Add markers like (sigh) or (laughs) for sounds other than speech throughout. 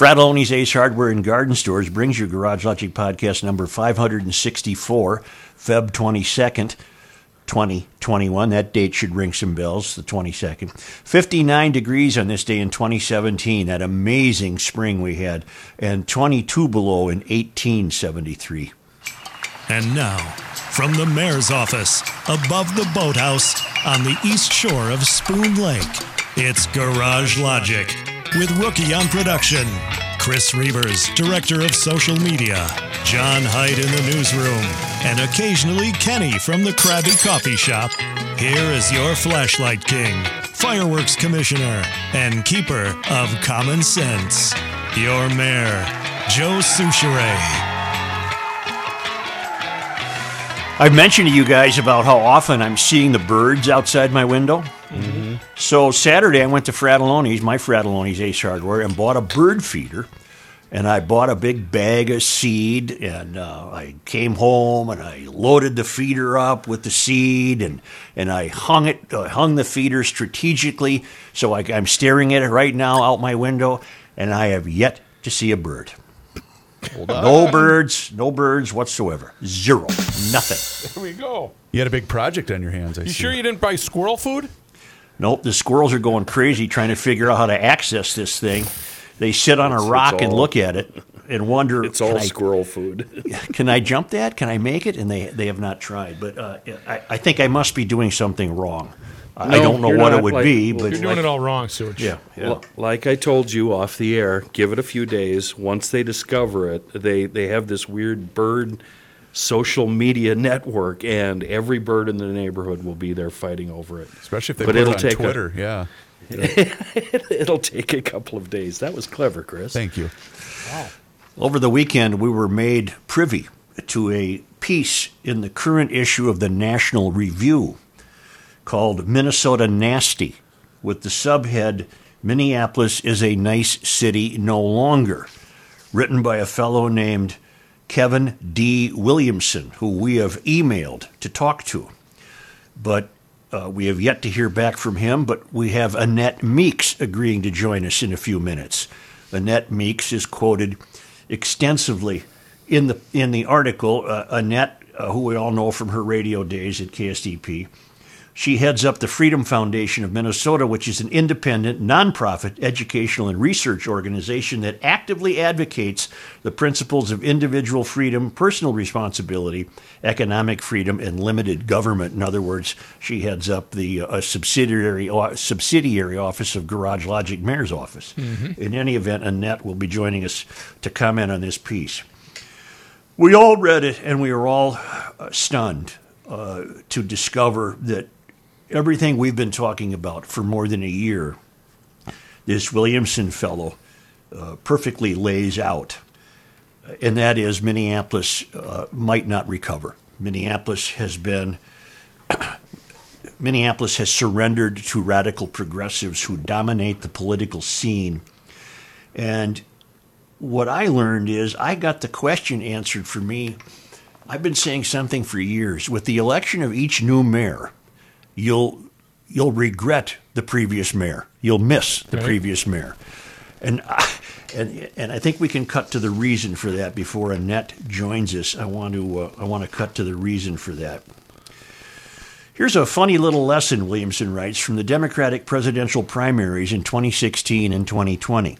Frattallone's Ace Hardware and Garden Stores brings you Garage Logic podcast number 564, Feb 22nd. 2021. That date should ring some bells, the 22nd. 59 degrees on this day in 2017, that amazing spring we had, and 22 below in 1873. And now, from the mayor's office, above the boathouse, on the east shore of Spoon Lake, it's Garage Logic with Rookie on production, Chris Reavers, director of social media, John Hyde in the newsroom, and occasionally Kenny from the Krabby Coffee Shop. Here is your flashlight king, fireworks commissioner, and keeper of common sense, your mayor, Joe Soucheray. I've mentioned to you guys about how often I'm seeing the birds outside my window. So Saturday I went to Frattallone's, my Frattallone's Ace Hardware, and bought a bird feeder. And I bought a big bag of seed, and uh, I came home and I loaded the feeder up with the seed, and and I hung it, uh, hung the feeder strategically. So I, I'm staring at it right now out my window, and I have yet to see a bird. No birds, no birds whatsoever. Zero, nothing. There we go. You had a big project on your hands. I You see. sure you didn't buy squirrel food? Nope, the squirrels are going crazy trying to figure out how to access this thing. They sit on a It's- it's rock and look at it and wonder, (laughs) It's can all I, squirrel food. (laughs) can I jump that? Can I make it? And they, they have not tried. But uh, I, I think I must be doing something wrong. I, I don't know you're what it would like- be, well, but You're doing it all wrong, Such. yeah, yeah. L- Like I told you off the air, give it a few days. Once they discover it, they, they have this weird bird social media network, and every bird in the neighborhood will be there fighting over it. Especially if they But put it'll it on take a- Twitter. yeah. (laughs) It'll take a couple of days. That was clever, Chris. Thank you. Over the weekend, we were made privy to a piece in the current issue of the National Review called Minnesota Nasty, with the subhead Minneapolis is a nice city no longer, written by a fellow named Kevin D. Williamson, who we have emailed to talk to. But uh, we have yet to hear back from him, but we have Annette Meeks agreeing to join us in a few minutes. Annette Meeks is quoted extensively in the in the article. Uh, Annette, uh, who we all know from her radio days at KSTP, she heads up the Freedom Foundation of Minnesota, which is an independent, nonprofit educational and research organization that actively advocates the principles of individual freedom, personal responsibility, economic freedom, and limited government. In other words, she heads up the uh, subsidiary uh, subsidiary office of Garage Logic Mayor's office. In any event, Annette will be joining us to comment on this piece. We all read it and we were all uh, stunned uh, to discover that everything we've been talking about for more than a year, this Williamson fellow uh, perfectly lays out. And that is Minneapolis uh, might not recover. Minneapolis has been. (clears throat) Minneapolis has surrendered to radical progressives who dominate the political scene. And what I learned is I got the question answered for me. I've been saying something for years. With the election of each new mayor, you'll you'll regret the previous mayor. You'll miss the Right. previous mayor. And I, and and I think we can cut to the reason for that before Annette joins us. I want to uh, I want to cut to the reason for that. Here's a funny little lesson, Williamson writes, from the Democratic presidential primaries in 2016 and 2020.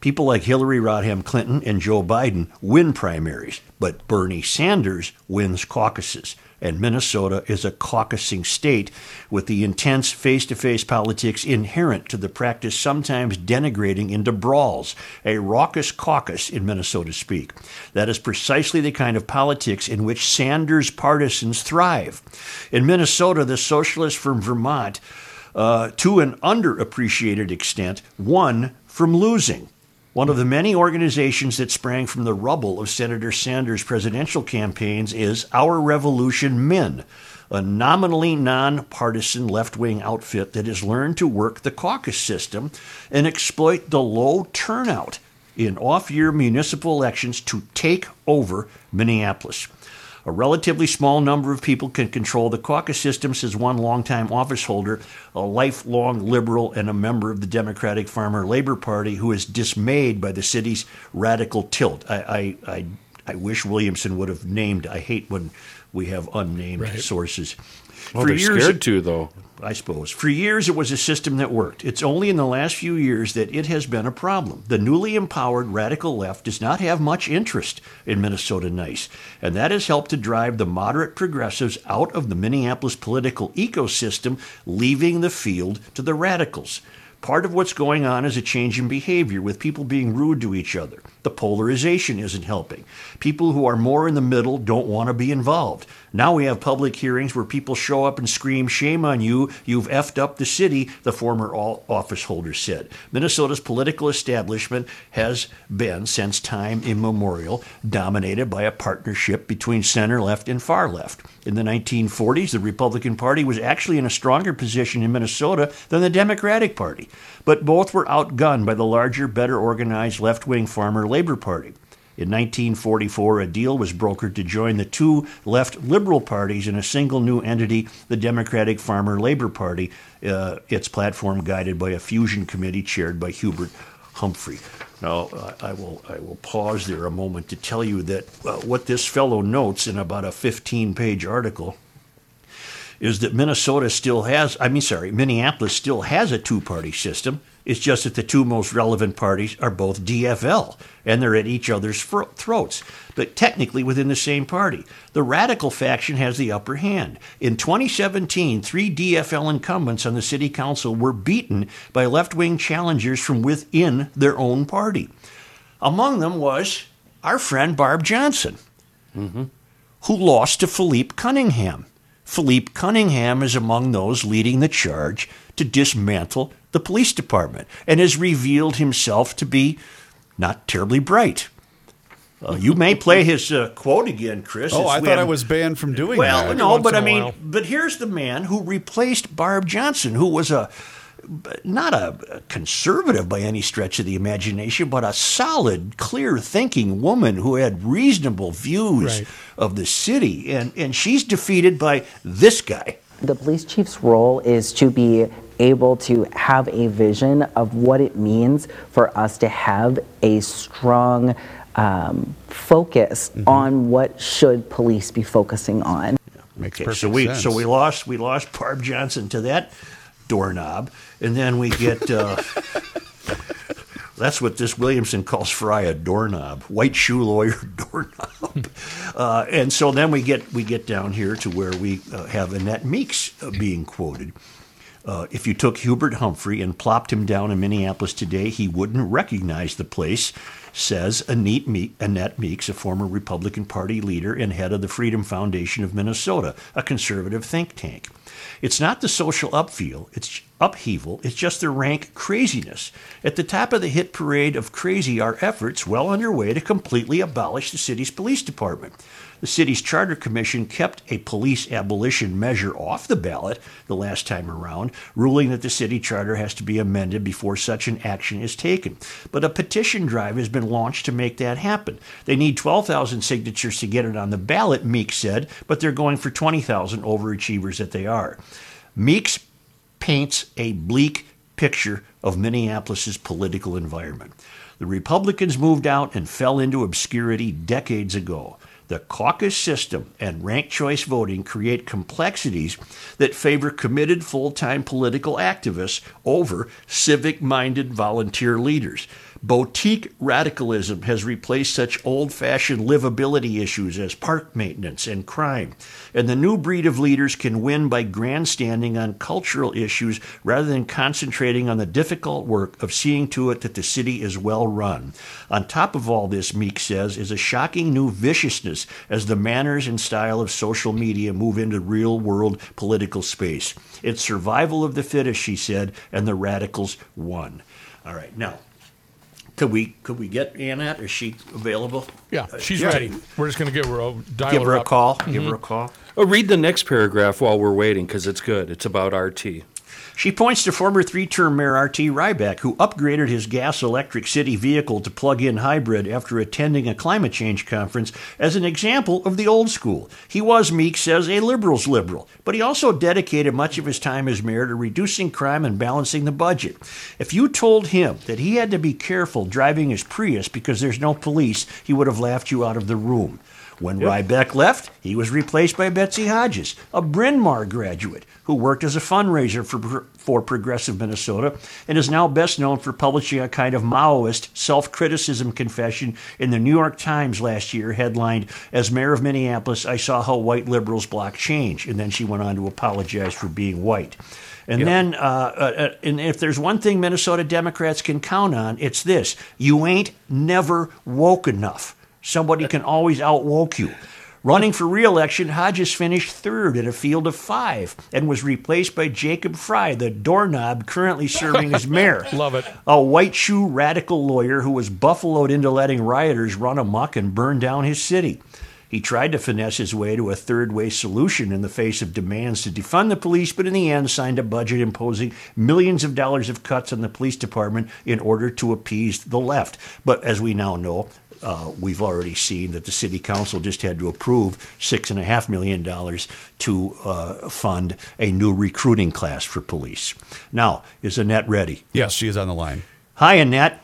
People like Hillary Rodham Clinton and Joe Biden win primaries, but Bernie Sanders wins caucuses. And Minnesota is a caucusing state with the intense face to face politics inherent to the practice, sometimes denigrating into brawls, a raucous caucus in Minnesota speak. That is precisely the kind of politics in which Sanders partisans thrive. In Minnesota, the socialists from Vermont, uh, to an underappreciated extent, won from losing. One of the many organizations that sprang from the rubble of Senator Sanders' presidential campaigns is Our Revolution Men, a nominally nonpartisan left wing outfit that has learned to work the caucus system and exploit the low turnout in off year municipal elections to take over Minneapolis. A relatively small number of people can control the caucus system, says one longtime office holder, a lifelong liberal and a member of the Democratic Farmer Labor Party who is dismayed by the city's radical tilt. I, I, I, I wish Williamson would have named, I hate when we have unnamed Right. sources. Well, they're scared to, though. I suppose. For years, it was a system that worked. It's only in the last few years that it has been a problem. The newly empowered radical left does not have much interest in Minnesota Nice, and that has helped to drive the moderate progressives out of the Minneapolis political ecosystem, leaving the field to the radicals. Part of what's going on is a change in behavior with people being rude to each other. The polarization isn't helping. People who are more in the middle don't want to be involved. Now we have public hearings where people show up and scream, Shame on you, you've effed up the city, the former office holder said. Minnesota's political establishment has been, since time immemorial, dominated by a partnership between center left and far left. In the 1940s, the Republican Party was actually in a stronger position in Minnesota than the Democratic Party, but both were outgunned by the larger, better organized left wing Farmer Labor Party. In 1944, a deal was brokered to join the two left liberal parties in a single new entity, the Democratic Farmer Labor Party, uh, its platform guided by a fusion committee chaired by Hubert Humphrey. Now, I I will, I will pause there a moment to tell you that uh, what this fellow notes in about a 15 page article is that Minnesota still has, I mean, sorry, Minneapolis still has a two party system. It's just that the two most relevant parties are both DFL, and they're at each other's fro- throats, but technically within the same party. The radical faction has the upper hand. In 2017, three DFL incumbents on the city council were beaten by left wing challengers from within their own party. Among them was our friend Barb Johnson mm-hmm. who lost to Phillipe Cunningham. Phillipe Cunningham is among those leading the charge to dismantle the police department and has revealed himself to be not terribly bright. Uh, you may play his uh, quote again, Chris. Oh, It's I thought I was banned from doing well, that. Well, no, but I mean, while. but here's the man who replaced Barb Johnson, who was a not a conservative by any stretch of the imagination, but a solid, clear-thinking woman who had reasonable views Right. of the city, and and she's defeated by this guy. The police chief's role is to be able to have a vision of what it means for us to have a strong um, focus on what should police be focusing on. Makes Okay, perfect so we sense. so we lost we lost Barb Johnson to that doorknob, and then we get. Uh, That's what this Williamson calls Frey a doorknob, white shoe lawyer (laughs) doorknob, uh, and so then we get we get down here to where we uh, have Annette Meeks uh, being quoted. Uh, if you took Hubert Humphrey and plopped him down in Minneapolis today, he wouldn't recognize the place, says Annette, Me- Annette Meeks, a former Republican Party leader and head of the Freedom Foundation of Minnesota, a conservative think tank. It's not the social upheaval, it's upheaval, it's just the rank craziness. At the top of the hit parade of crazy are efforts well underway to completely abolish the city's police department. The city's charter commission kept a police abolition measure off the ballot the last time around, ruling that the city charter has to be amended before such an action is taken. But a petition drive has been launched to make that happen. They need 12,000 signatures to get it on the ballot, Meeks said, but they're going for 20,000 overachievers that they are. Meeks paints a bleak picture of Minneapolis's political environment. The Republicans moved out and fell into obscurity decades ago. The caucus system and ranked choice voting create complexities that favor committed full time political activists over civic minded volunteer leaders. Boutique radicalism has replaced such old fashioned livability issues as park maintenance and crime. And the new breed of leaders can win by grandstanding on cultural issues rather than concentrating on the difficult work of seeing to it that the city is well run. On top of all this, Meek says, is a shocking new viciousness as the manners and style of social media move into real world political space. It's survival of the fittest, she said, and the radicals won. All right, now. Could we could we get Annette? Is she available? Yeah, uh, she's yeah. ready. We're just going to give her a dial Give her a up. call. Give her a mm-hmm. call. Oh, read the next paragraph while we're waiting because it's good. It's about RT. She points to former three term Mayor R.T. Rybak, who upgraded his gas electric city vehicle to plug in hybrid after attending a climate change conference, as an example of the old school. He was, Meek says, a liberal's liberal, but he also dedicated much of his time as mayor to reducing crime and balancing the budget. If you told him that he had to be careful driving his Prius because there's no police, he would have laughed you out of the room. When Rybak left, he was replaced by Betsy Hodges, a Bryn Mawr graduate who worked as a fundraiser for, for Progressive Minnesota and is now best known for publishing a kind of Maoist self criticism confession in the New York Times last year, headlined, As Mayor of Minneapolis, I saw how white liberals block change. And then she went on to apologize for being white. And then, uh, uh, and if there's one thing Minnesota Democrats can count on, it's this you ain't never woke enough. Somebody can always outwoke you. Running for re-election, Hodges finished third in a field of five and was replaced by Jacob Frey, the doorknob currently serving as mayor. (laughs) Love it. A white shoe radical lawyer who was buffaloed into letting rioters run amok and burn down his city. He tried to finesse his way to a third way solution in the face of demands to defund the police, but in the end signed a budget imposing millions of dollars of cuts on the police department in order to appease the left. But as we now know, uh, we've already seen that the city council just had to approve six and a half million dollars to uh, fund a new recruiting class for police. Now, is Annette ready? Yes, she is on the line. Hi, Annette.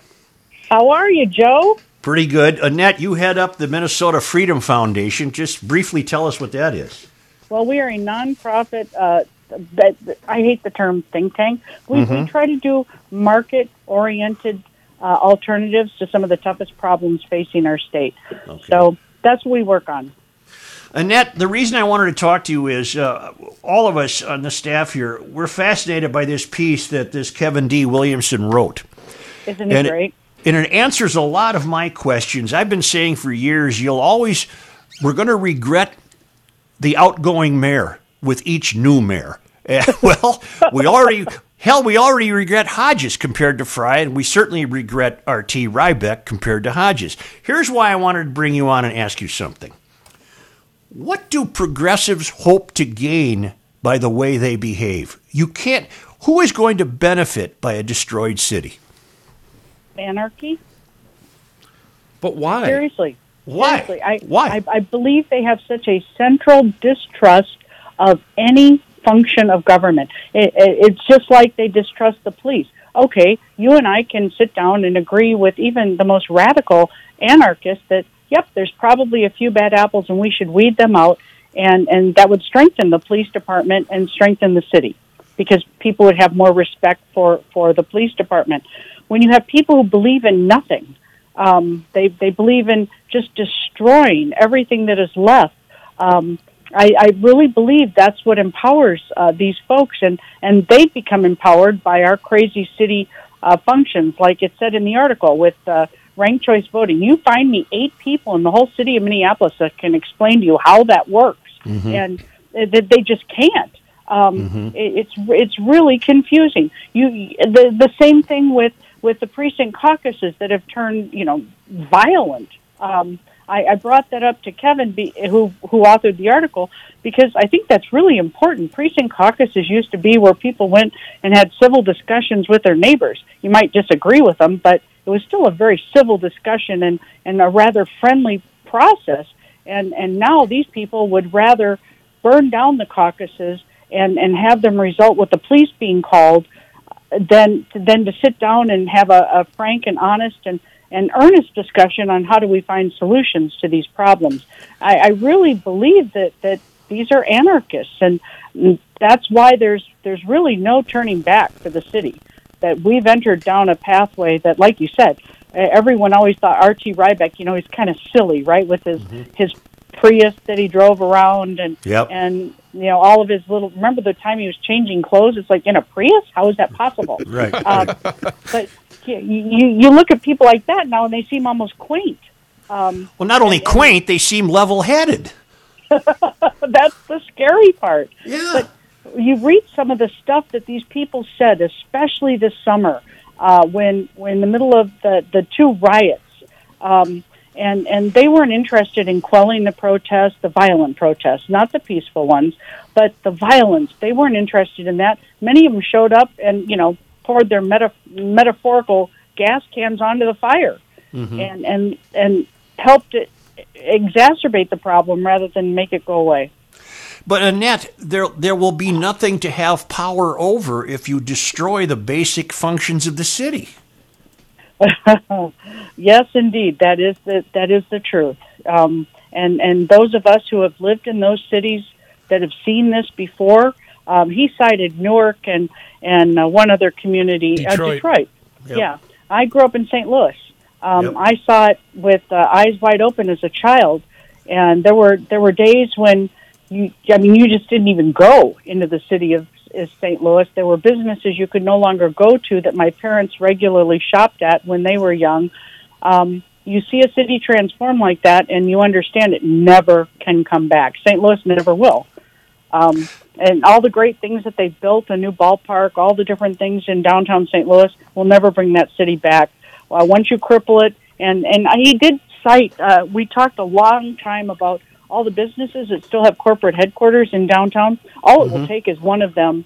How are you, Joe? Pretty good. Annette, you head up the Minnesota Freedom Foundation. Just briefly tell us what that is. Well, we are a nonprofit. Uh, that I hate the term think tank. We, we try to do market-oriented uh, alternatives to some of the toughest problems facing our state. So that's what we work on. Annette, the reason I wanted to talk to you is uh, all of us on the staff here, we're fascinated by this piece that this Kevin D. Williamson wrote. Isn't it great? and it answers a lot of my questions. I've been saying for years, you'll always, we're going to regret the outgoing mayor with each new mayor. (laughs) Well, we already, hell, we already regret Hodges compared to Frey, and we certainly regret R.T. Rybak compared to Hodges. Here's why I wanted to bring you on and ask you something. What do progressives hope to gain by the way they behave? You can't, who is going to benefit by a destroyed city? Anarchy? But why? Seriously. Why? Seriously. I, Why? I, I believe they have such a central distrust of any function of government. It, it, it's just like they distrust the police. Okay, you and I can sit down and agree with even the most radical anarchists that, yep, there's probably a few bad apples and we should weed them out, and, and that would strengthen the police department and strengthen the city because people would have more respect for, for the police department. When you have people who believe in nothing, um, they they believe in just destroying everything that is left. Um, I, I really believe that's what empowers uh, these folks, and and they become empowered by our crazy city uh, functions, like it said in the article with uh, ranked choice voting. You find me eight people in the whole city of Minneapolis that can explain to you how that works, and uh, that they just can't. Um, it, it's it's really confusing. You the the same thing with with the precinct caucuses that have turned you know violent. Um, I, I brought that up to Kevin, be, who who authored the article, because I think that's really important. Precinct caucuses used to be where people went and had civil discussions with their neighbors. You might disagree with them, but it was still a very civil discussion and and a rather friendly process. And and now these people would rather burn down the caucuses and and have them result with the police being called than than to sit down and have a, a frank and honest and and earnest discussion on how do we find solutions to these problems. I, I really believe that that these are anarchists, and that's why there's there's really no turning back for the city. That we've entered down a pathway that, like you said, everyone always thought R.T. Rybak, you know, he's kind of silly, right, with his his Prius that he drove around and Yep. and you know all of his little. Remember the time he was changing clothes? It's like in a Prius. How is that possible? (laughs) Right. Um, but you, you you look at people like that now, and they seem almost quaint. Um, Well, not only quaint, they seem level headed. (laughs) that's the scary part. Yeah. But you read some of the stuff that these people said, especially this summer, uh, when when in the middle of the the two riots, um, and and they weren't interested in quelling the protests, the violent protests, not the peaceful ones, but the violence. They weren't interested in that. Many of them showed up and you know poured their meta- metaphorical gas cans onto the fire, and and and helped it exacerbate the problem rather than make it go away. But Annette, there there will be nothing to have power over if you destroy the basic functions of the city. (laughs) Yes, indeed, that is the that is the truth. Um, and and those of us who have lived in those cities that have seen this before, um, he cited Newark and and uh, one other community, Detroit. Uh, Detroit. Yep. Yeah, I grew up in St. Louis. Um, Yep. I saw it with uh, eyes wide open as a child, and there were there were days when you I mean you just didn't even go into the city of is St. Louis. There were businesses you could no longer go to that my parents regularly shopped at when they were young. Um, you see a city transform like that, and you understand it never can come back. St. Louis never will. Um, and all the great things that they've built, a new ballpark, all the different things in downtown St. Louis, will never bring that city back. Uh, once you cripple it, and and he did cite. Uh, we talked a long time about all the businesses that still have corporate headquarters in downtown. All it will take is one of them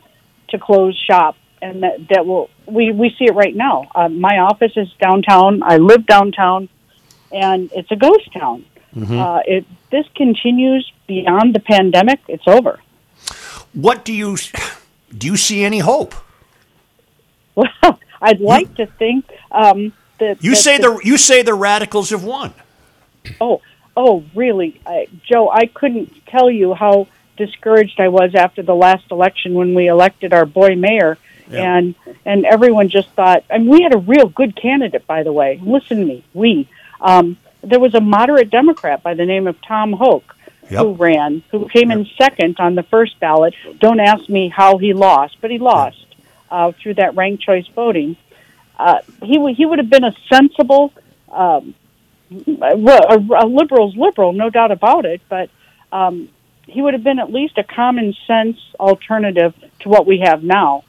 to close shop, and that that will we we see it right now. Uh, my office is downtown. I live downtown, and it's a ghost town. Uh, it this continues beyond the pandemic. It's over. What do you do? You see any hope? Well, (laughs) I'd like to think um, that You that say the you say the radicals have won. Oh, oh, really, I, Joe? I couldn't tell you how discouraged I was after the last election when we elected our boy mayor, Yeah. and and everyone just thought. I And we had a real good candidate, by the way. Listen to me, we. Um, there was a moderate Democrat by the name of Tom Hoch Yep. who ran, who came in second on the first ballot. Don't ask me how he lost, but he lost uh, through that ranked choice voting. Uh, he would he would have been a sensible um, a, a liberal's liberal, no doubt about it, but um, he would have been at least a common sense alternative to what we have now.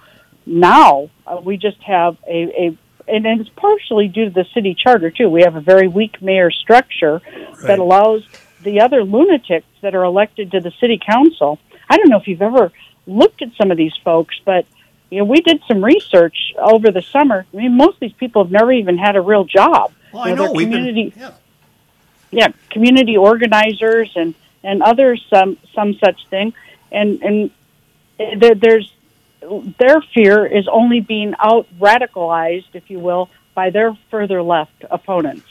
Now uh, we just have a, a and it's partially due to the city charter too. We have a very weak mayor structure Right. that allows the other lunatics that are elected to the city council. I don't know if you've ever looked at some of these folks, but you know, we did some research over the summer. I mean, most of these people have never even had a real job. Well, I You know they're we've community, been. Yeah. yeah, community organizers and and others some some such thing, and and there, there's their fear is only being out radicalized, if you will, by their further left opponents.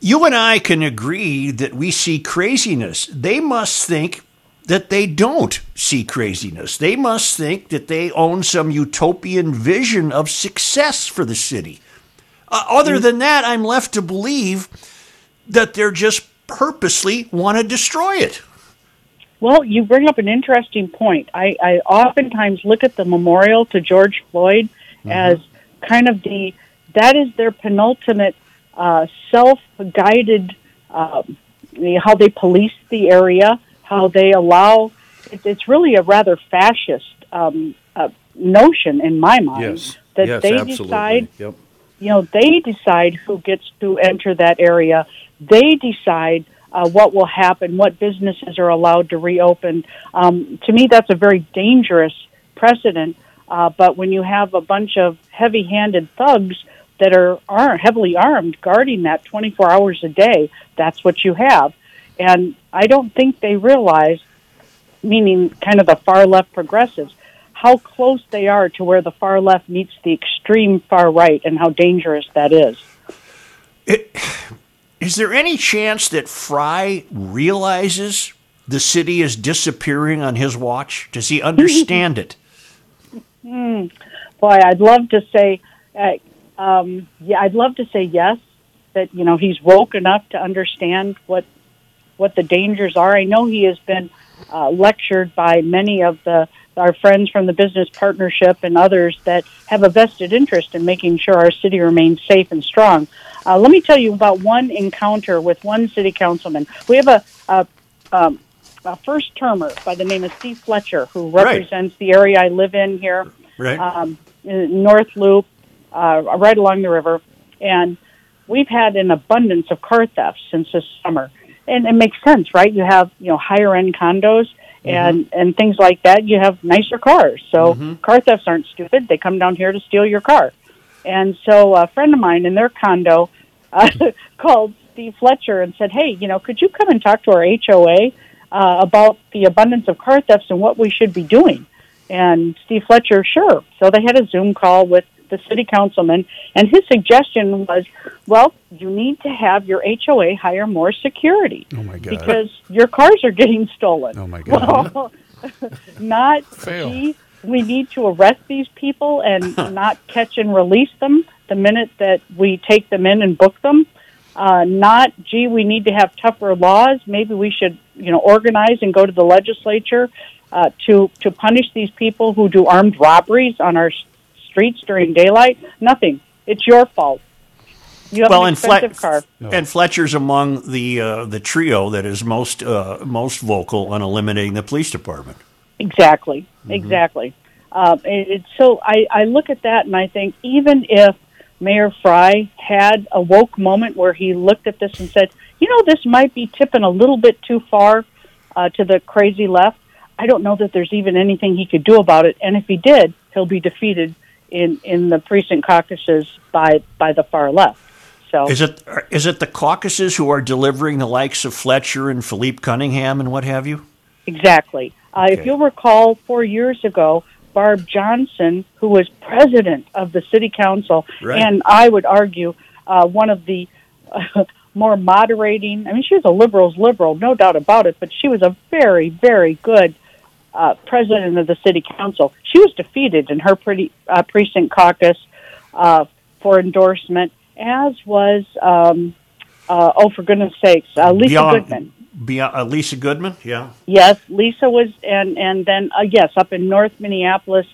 You and I can agree that we see craziness. They must think that they don't see craziness. They must think that they own some utopian vision of success for the city. Uh, other than that, I'm left to believe that they're just purposely want to destroy it. Well, you bring up an interesting point. I, I oftentimes look at the memorial to George Floyd as kind of the that is their penultimate uh, self-guided um, the- how they police the area, how they allow. It, it's really a rather fascist um, uh, notion in my mind Yes. that yes, they absolutely. decide Yep. you know, they decide who gets to enter that area. They decide uh, what will happen, what businesses are allowed to reopen. Um, to me, that's a very dangerous precedent. Uh, but when you have a bunch of heavy-handed thugs that are, are heavily armed guarding that 24 hours a day, that's what you have. And I don't think they realize, meaning kind of the far left progressives, how close they are to where the far left meets the extreme far right and how dangerous that is. Is there any chance that Frey realizes the city is disappearing on his watch? Does he (laughs) understand it? Boy, I'd love to say, uh, um, yeah, I'd love to say yes. That you know he's woke enough to understand what what the dangers are. I know he has been uh, lectured by many of the our friends from the business partnership and others that have a vested interest in making sure our city remains safe and strong. Uh, let me tell you about one encounter with one city councilman. We have a, a, um, a first termer by the name of Steve Fletcher who Right. represents the area I live in here Right. um, in North Loop, uh, right along the river. And we've had an abundance of car thefts since this summer, and it makes sense, right? You have you know higher end condos and and things like that. You have nicer cars, so car thefts aren't stupid. They come down here to steal your car, and so a friend of mine in their condo uh, (laughs) called Steve Fletcher and said, "Hey, you know, could you come and talk to our HOA uh, about the abundance of car thefts and what we should be doing?" And Steve Fletcher, sure. So they had a Zoom call with the city councilman, and his suggestion was, well, you need to have your HOA hire more security. Oh my God. Because your cars are getting stolen. Oh, my (laughs) God. Well, (laughs) not, Fail. gee, we need to arrest these people and (laughs) not catch and release them the minute that we take them in and book them. Uh, not, gee, we need to have tougher laws. Maybe we should, you know, organize and go to the legislature uh, to to punish these people who do armed robberies on our s- streets during daylight. Nothing. It's your fault. You have well, an and, Flet- expensive car. and Fletcher's among the uh, the trio that is most uh, most vocal on eliminating the police department. Exactly, exactly. Um, it, it's so I, I look at that and I think even if Mayor Frey had a woke moment where he looked at this and said, you know, this might be tipping a little bit too far uh, to the crazy left. I don't know that there's even anything he could do about it. And if he did, he'll be defeated in, in the precinct caucuses by by the far left. So Is it is it the caucuses who are delivering the likes of Fletcher and Phillipe Cunningham and what have you? Exactly. Uh, If you'll recall, four years ago, Barb Johnson, who was president of the city council, Right. and I would argue uh, one of the uh, (laughs) more moderating. I mean, she was a liberal's liberal, no doubt about it, but she was a very, very good uh, president of the city council. She was defeated in her pretty, uh, precinct caucus uh, for endorsement, as was um, uh, oh, for goodness sakes, uh, Lisa Beyond- Goodman. Beyond, uh, Lisa Goodman, yeah. Yes, Lisa was, and and then uh, yes, up in North Minneapolis,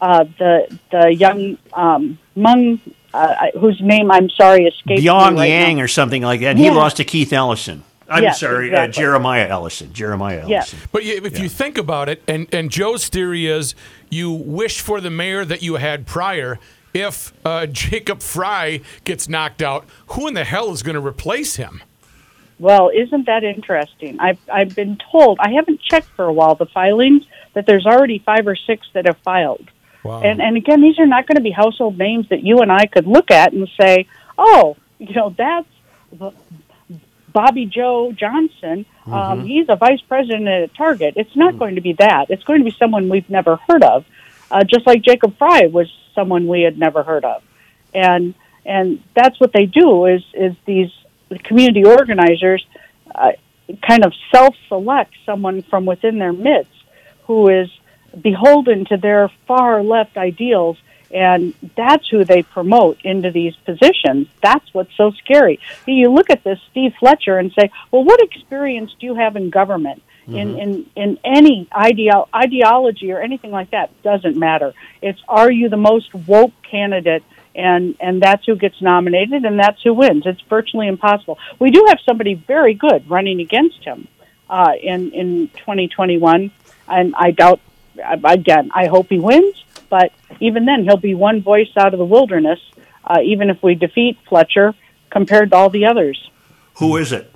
uh, the the young um, Mung, uh, whose name I'm sorry escapes Byung me right Yang now. or something like that. And He lost to Keith Ellison. I'm Yes, sorry, exactly. uh, Jeremiah Ellison. Jeremiah Yes. Ellison. But you, if you think about it, and, and Joe's theory is you wish for the mayor that you had prior. If uh, (laughs) Jacob Frey gets knocked out, who in the hell is going to replace him? Well, isn't that interesting? I've I've been told I haven't checked for a while the filings that there's already five or six that have filed. Wow. And and again, these are not going to be household names that you and I could look at and say, "Oh, you know, that's B- Bobby Joe Johnson. Um, he's a vice president at Target." It's not going to be that. It's going to be someone we've never heard of, uh, just like Jacob Frey was someone we had never heard of, and and that's what they do is is these community organizers uh, kind of self-select someone from within their midst who is beholden to their far left ideals and that's who they promote into these positions. That's what's so scary. You look at this steve fletcher and say well what experience do you have in government? In, in, in any ideo- ideology or anything like that doesn't matter. It's are you the most woke candidate? And and that's who gets nominated and that's who wins. It's virtually impossible. We do have somebody very good running against him uh, in in 2021 and I doubt again I hope he wins but even then he'll be one voice out of the wilderness uh, even if we defeat Fletcher compared to all the others Who is it?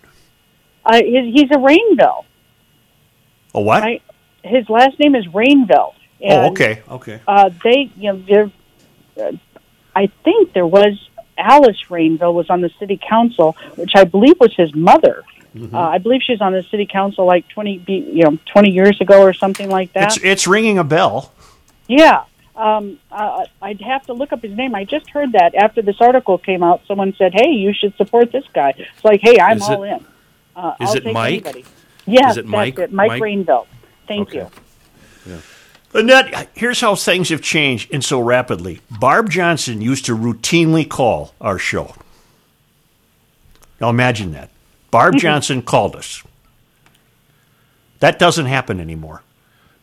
uh, he's, he's a Rainville A what? I, his last name is Rainville oh, okay, okay. uh, they, you know, they're, uh, I think there was Alice Rainville was on the city council, which I believe was his mother. Mm-hmm. Uh, I believe she's on the city council like twenty, you know, twenty years ago or something like that. It's it's ringing a bell. yeah, um, uh, I'd have to look up his name. I just heard that after this article came out. Someone said, "Hey, you should support this guy." It's like, "Hey, I'm Is all it- in." Uh, is I'll it take Mike? Anybody. Yes, Is it that's Mike? it. Mike, Mike? Rainville. Thank Okay. you. Annette, here's how things have changed and so rapidly. Barb Johnson used to routinely call our show. Now imagine that. Barb (laughs) Johnson called us. That doesn't happen anymore.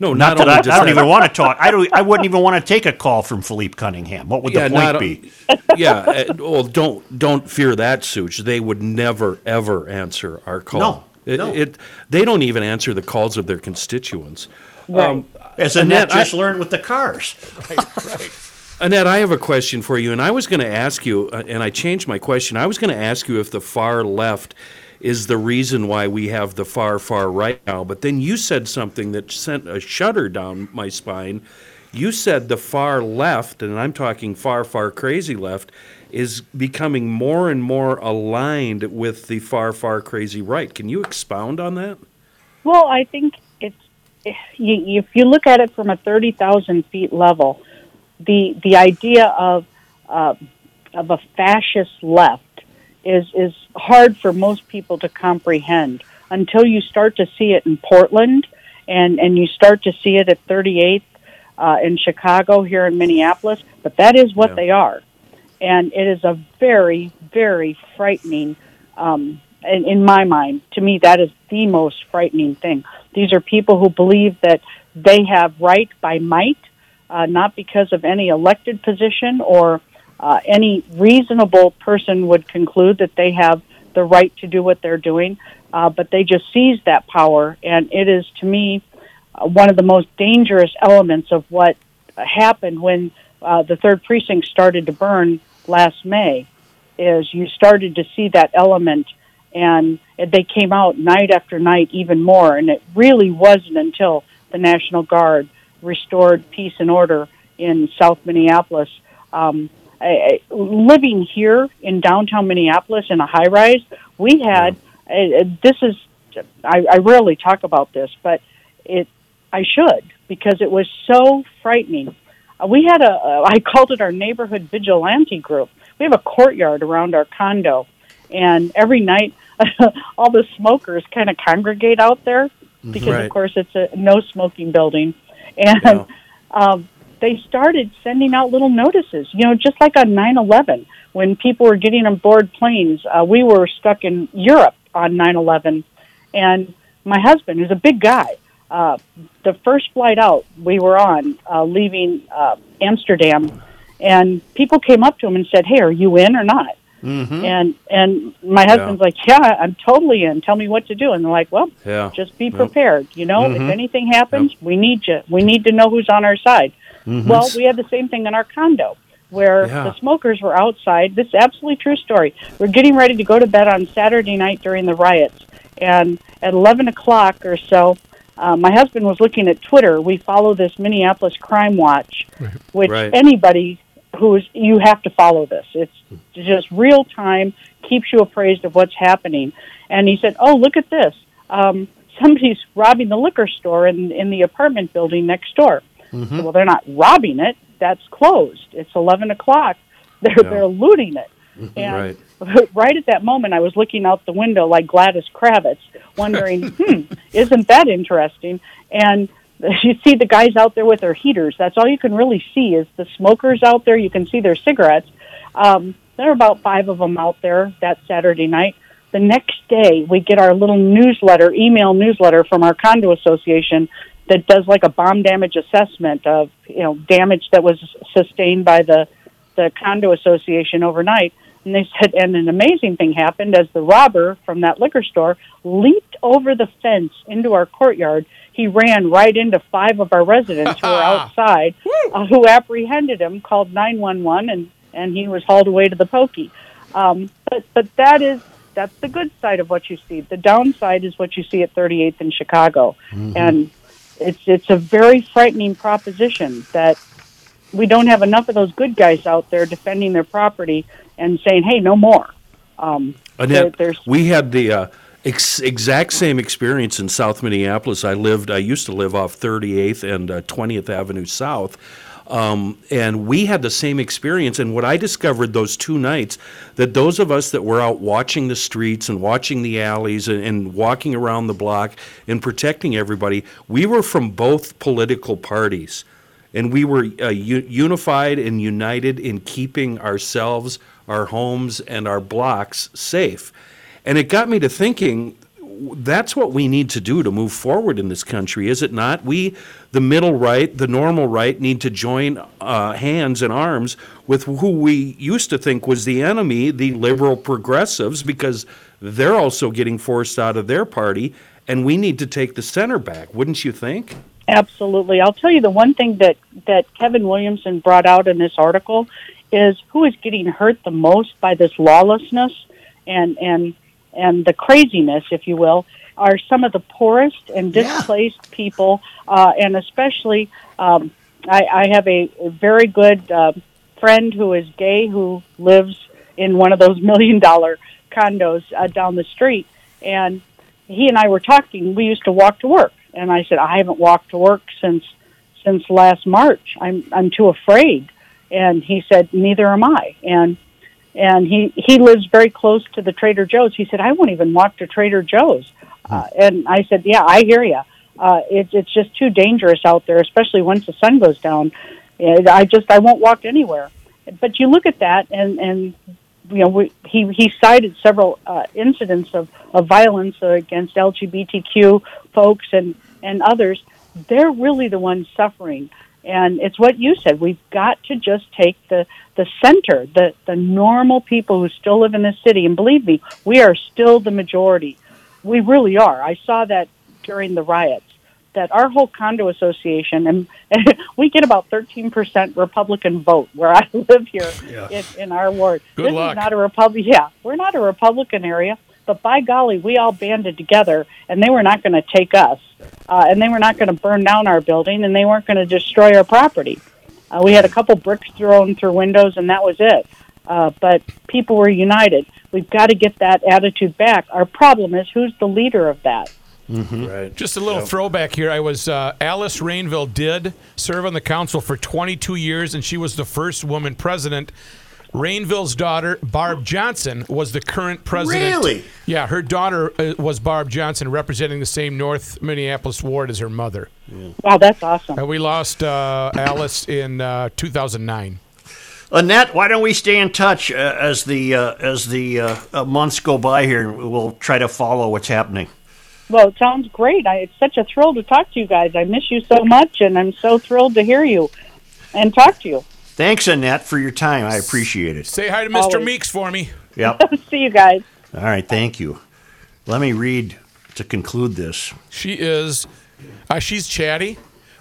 No, Not, not, that only I, does I don't that- even want to talk. I don't. I wouldn't even want to take a call from Phillipe Cunningham. What would the point not- be? (laughs) yeah, uh, well, don't don't fear that, Such. They would never ever answer our call. No, It, no. it they don't even answer the calls of their constituents. Um, As Annette Annette, I- just learned with the cars. Right, right. Annette, I have a question for you, and I was going to ask you, uh, and I changed my question. I was going to ask you if the far left is the reason why we have the far, far right now. But then you said something that sent a shudder down my spine. You said the far left, and I'm talking far, far crazy left, is becoming more and more aligned with the far, far crazy right. Can you expound on that? Well, I think it's if you look at it from a thirty thousand feet level, the the idea of uh, of a fascist left is is hard for most people to comprehend until you start to see it in Portland and and you start to see it at 38th uh, in Chicago here in Minneapolis. But that is what Yeah. they are, and it is a very very frightening. Um, in, in my mind, to me, that is the most frightening thing. These are people who believe that they have right by might, uh, not because of any elected position or uh, any reasonable person would conclude that they have the right to do what they're doing, uh, but they just seize that power, and it is to me uh, one of the most dangerous elements of what happened when uh, the third precinct started to burn last May. Is you started to see that element, and they came out night after night even more, and it really wasn't until the National Guard restored peace and order in South Minneapolis. Um, I, I, living here in downtown Minneapolis in a high rise, we had uh, this is I, I rarely talk about this, but it I should because it was so frightening. Uh, we had a uh, I called it our neighborhood vigilante group. We have a courtyard around our condo, and every night (laughs) all the smokers kind of congregate out there because Right. of course it's a no smoking building, and Yeah. um, they started sending out little notices. You know, just like on 9/11 when people were getting on board planes. Uh, we were stuck in Europe on 9/11, and my husband, who's a big guy, uh, the first flight out we were on, uh, leaving uh, Amsterdam, and people came up to him and said, "Hey, are you in or not?" Mm-hmm. And and my husband's like, "Yeah, I'm totally in. Tell me what to do." And they're like, "Well, Yeah. just be Yep. prepared. You know, Mhm. if anything happens, we need you. We need to know who's on our side." Well, we had the same thing in our condo where Yeah. the smokers were outside. This is absolutely true story. We're getting ready to go to bed on Saturday night during the riots, and at eleven o'clock or so, uh, my husband was looking at Twitter. We follow this Minneapolis Crime Watch, which Right. anybody who's you have to follow this. It's just real time, keeps you appraised of what's happening. And he said, "Oh, look at this! Um, somebody's robbing the liquor store in in the apartment building next door." Said, well, they're not robbing it. That's closed. It's eleven o'clock. (laughs) They're Yeah. they're looting it. And Right. (laughs) right at that moment, I was looking out the window like Gladys Kravitz, wondering, (laughs) hmm, isn't that interesting? And you see the guys out there with their heaters. That's all you can really see is the smokers out there. You can see their cigarettes. Um, there are about five of them out there that Saturday night. The next day, we get our little newsletter, email newsletter from our condo association that does like a bomb damage assessment of you know damage that was sustained by the the condo association overnight. And they said, and an amazing thing happened as the robber from that liquor store leaped over the fence into our courtyard. He ran right into five of our residents who were (laughs) outside, uh, who apprehended him, called 911, and, and he was hauled away to the pokey. Um, but, but that is that's the good side of what you see. The downside is what you see at 38th in Chicago, and it's it's a very frightening proposition that we don't have enough of those good guys out there defending their property and saying, "Hey, no more." Um, Annette, there- we had the uh, ex- exact same experience in South Minneapolis. I lived, I used to live off 38th and uh, 20th Avenue South. Um, and we had the same experience. And what I discovered those two nights, that those of us that were out watching the streets and watching the alleys and, and walking around the block and protecting everybody, we were from both political parties. And we were uh, u- unified and united in keeping ourselves, our homes, and our blocks safe. And it got me to thinking that's what we need to do to move forward in this country, is it not? We, the middle right, the normal right, need to join uh, hands and arms with who we used to think was the enemy, the liberal progressives, because they're also getting forced out of their party, and we need to take the center back, wouldn't you think? Absolutely. I'll tell you the one thing that, that Kevin Williamson brought out in this article is who is getting hurt the most by this lawlessness and, and, and the craziness, if you will, are some of the poorest and Yeah. displaced people, uh, and especially um, I, I have a, a very good uh, friend who is gay who lives in one of those (laughs) million dollar condos uh, down the street, and he and I were talking. We used to walk to work, and I said I haven't walked to work since since last March. I'm I'm too afraid, and he said neither am I, and and he he lives very close to the Trader Joe's. He said I won't even walk to Trader Joe's, uh, and I said yeah I hear you. Uh, it's it's just too dangerous out there, especially once the sun goes down. And I just I won't walk anywhere. But you look at that, and and you know we, he he cited several uh, incidents of of violence against LGBTQ folks and and others. They're really the ones suffering. And it's what you said. We've got to just take the, the center, the, the normal people who still live in the city. And believe me, we are still the majority. We really are. I saw that during the riots that our whole condo association and, (laughs) we get about 13% Republican vote where I (laughs) live here in, in our ward. Good this luck. is not a Republican. Yeah, we're not a Republican area, but by golly, we all banded together and they were not going to take us. Uh, and they were not going to burn down our building and they weren't going to destroy our property. Uh, we had a couple bricks thrown through windows and that was it. Uh, but people were united. We've got to get that attitude back. Our problem is who's the leader of that? Right. Just a little throwback here. I was uh, Alice Rainville did serve on the council for 22 years, and she was the first woman president. Rainville's daughter, Barb Johnson, was the current president. Really? Yeah, her daughter uh, was Barb Johnson, representing the same North Minneapolis ward as her mother. Wow, that's awesome. And we lost uh, Alice in uh, 2009. Annette, why don't we stay in touch uh, as the uh, as the uh, uh, months go by here? and We'll try to follow what's happening. Well, it sounds great. I, it's such a thrill to talk to you guys. I miss you so much, and I'm so thrilled to hear you and talk to you. Thanks, Annette, for your time. I appreciate it. Say hi to Mr. Always. Meeks for me. Yep. (laughs) See you guys. All right. Thank you. Let me read to conclude this. She is, uh, she's chatty,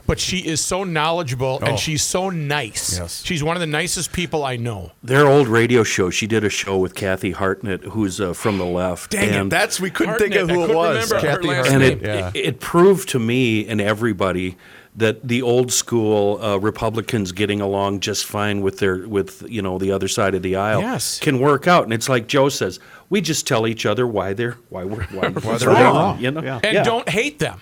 but she is so knowledgeable and she's so nice. Yes. She's one of the nicest people I know. Their old radio show. She did a show with Kathy Hartnett, who's uh, from the left. Dang it, and, that's we couldn't Hartnett, think of I who it couldn't was. remember her Kathy last and Hartnett. it, yeah. it it proved to me and everybody that the old school uh, Republicans getting along just fine with their with you know the other side of the aisle Yes. can work out. And it's like Joe says, we just tell each other why they're why we're why, (laughs) why they're wrong. You know, Yeah. And Yeah. don't hate them.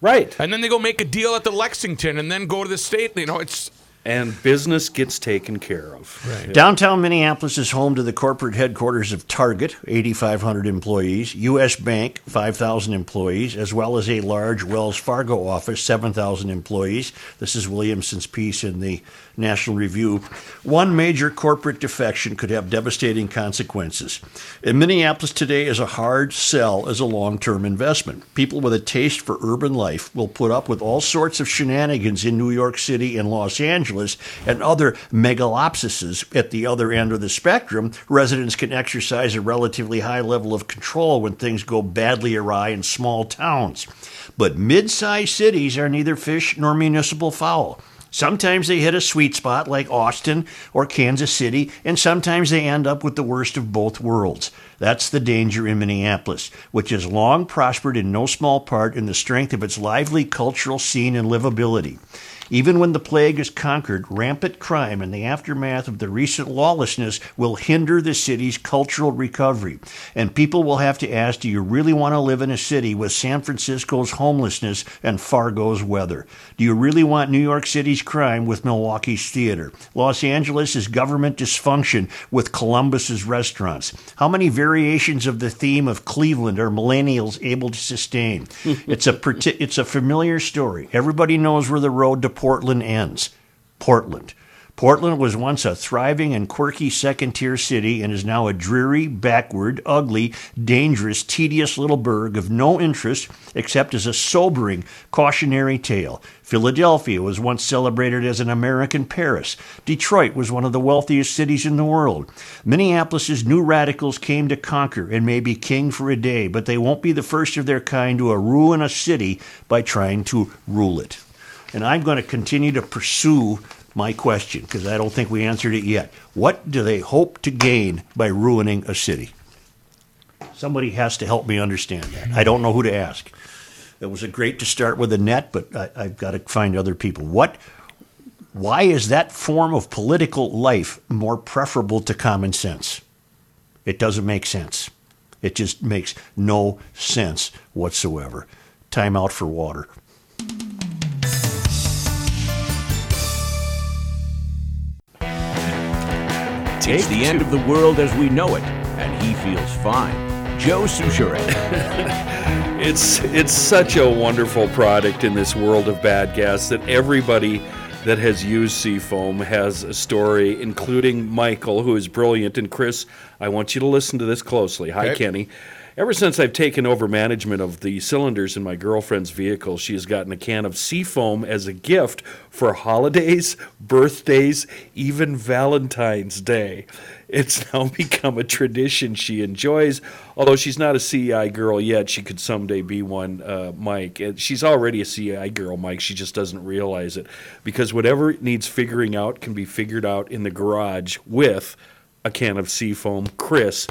right. And then they go make a deal at the Lexington and then go to the state. You know, it's And business gets taken care of. Right. Downtown Minneapolis is home to the corporate headquarters of Target, 8,500 employees, U.S. Bank, 5,000 employees, as well as a large Wells Fargo office, 7,000 employees. This is Williamson's piece in the National Review. One major corporate defection could have devastating consequences. In Minneapolis today is a hard sell as a long term investment. People with a taste for urban life will put up with all sorts of shenanigans in New York City and Los Angeles and other megalopsises at the other end of the spectrum. Residents can exercise a relatively high level of control when things go badly awry in small towns. But mid sized cities are neither fish nor municipal fowl. Sometimes they hit a sweet spot like Austin or Kansas City, and sometimes they end up with the worst of both worlds. That's the danger in Minneapolis, which has long prospered in no small part in the strength of its lively cultural scene and livability. Even when the plague is conquered, rampant crime and the aftermath of the recent lawlessness will hinder the city's cultural recovery. And people will have to ask do you really want to live in a city with San Francisco's homelessness and Fargo's weather? Do you really want New York City's crime with Milwaukee's theater? Los Angeles' government dysfunction with Columbus's restaurants? How many variations of the theme of Cleveland are millennials able to sustain? (laughs) it's a it's a familiar story. Everybody knows where the road to Portland ends. Portland. Portland was once a thriving and quirky second tier city and is now a dreary, backward, ugly, dangerous, tedious little burg of no interest except as a sobering, cautionary tale. Philadelphia was once celebrated as an American Paris. Detroit was one of the wealthiest cities in the world. Minneapolis's new radicals came to conquer and may be king for a day, but they won't be the first of their kind to ruin a city by trying to rule it. And I'm going to continue to pursue my question because I don't think we answered it yet. What do they hope to gain by ruining a city? Somebody has to help me understand that. I don't know who to ask. It was great to start with Annette, but I, I've got to find other people. What? Why is that form of political life more preferable to common sense? It doesn't make sense. It just makes no sense whatsoever. Time out for water. It's the end of the world as we know it, and he feels fine. Joe Soucheray. (laughs) It's it's such a wonderful product in this world of bad gas that everybody that has used Seafoam has a story, including Michael, who is brilliant, and Chris. I want you to listen to this closely. Hi, Okay. Kenny. Ever since I've taken over management of the cylinders in my girlfriend's vehicle, she has gotten a can of Seafoam as a gift for holidays, birthdays, even Valentine's Day. It's (laughs) now become a tradition she enjoys. Although she's not a CEI girl yet, she could someday be one, uh, Mike. And she's already a CEI girl, Mike. She just doesn't realize it. Because whatever needs figuring out can be figured out in the garage with a can of Seafoam. Chris,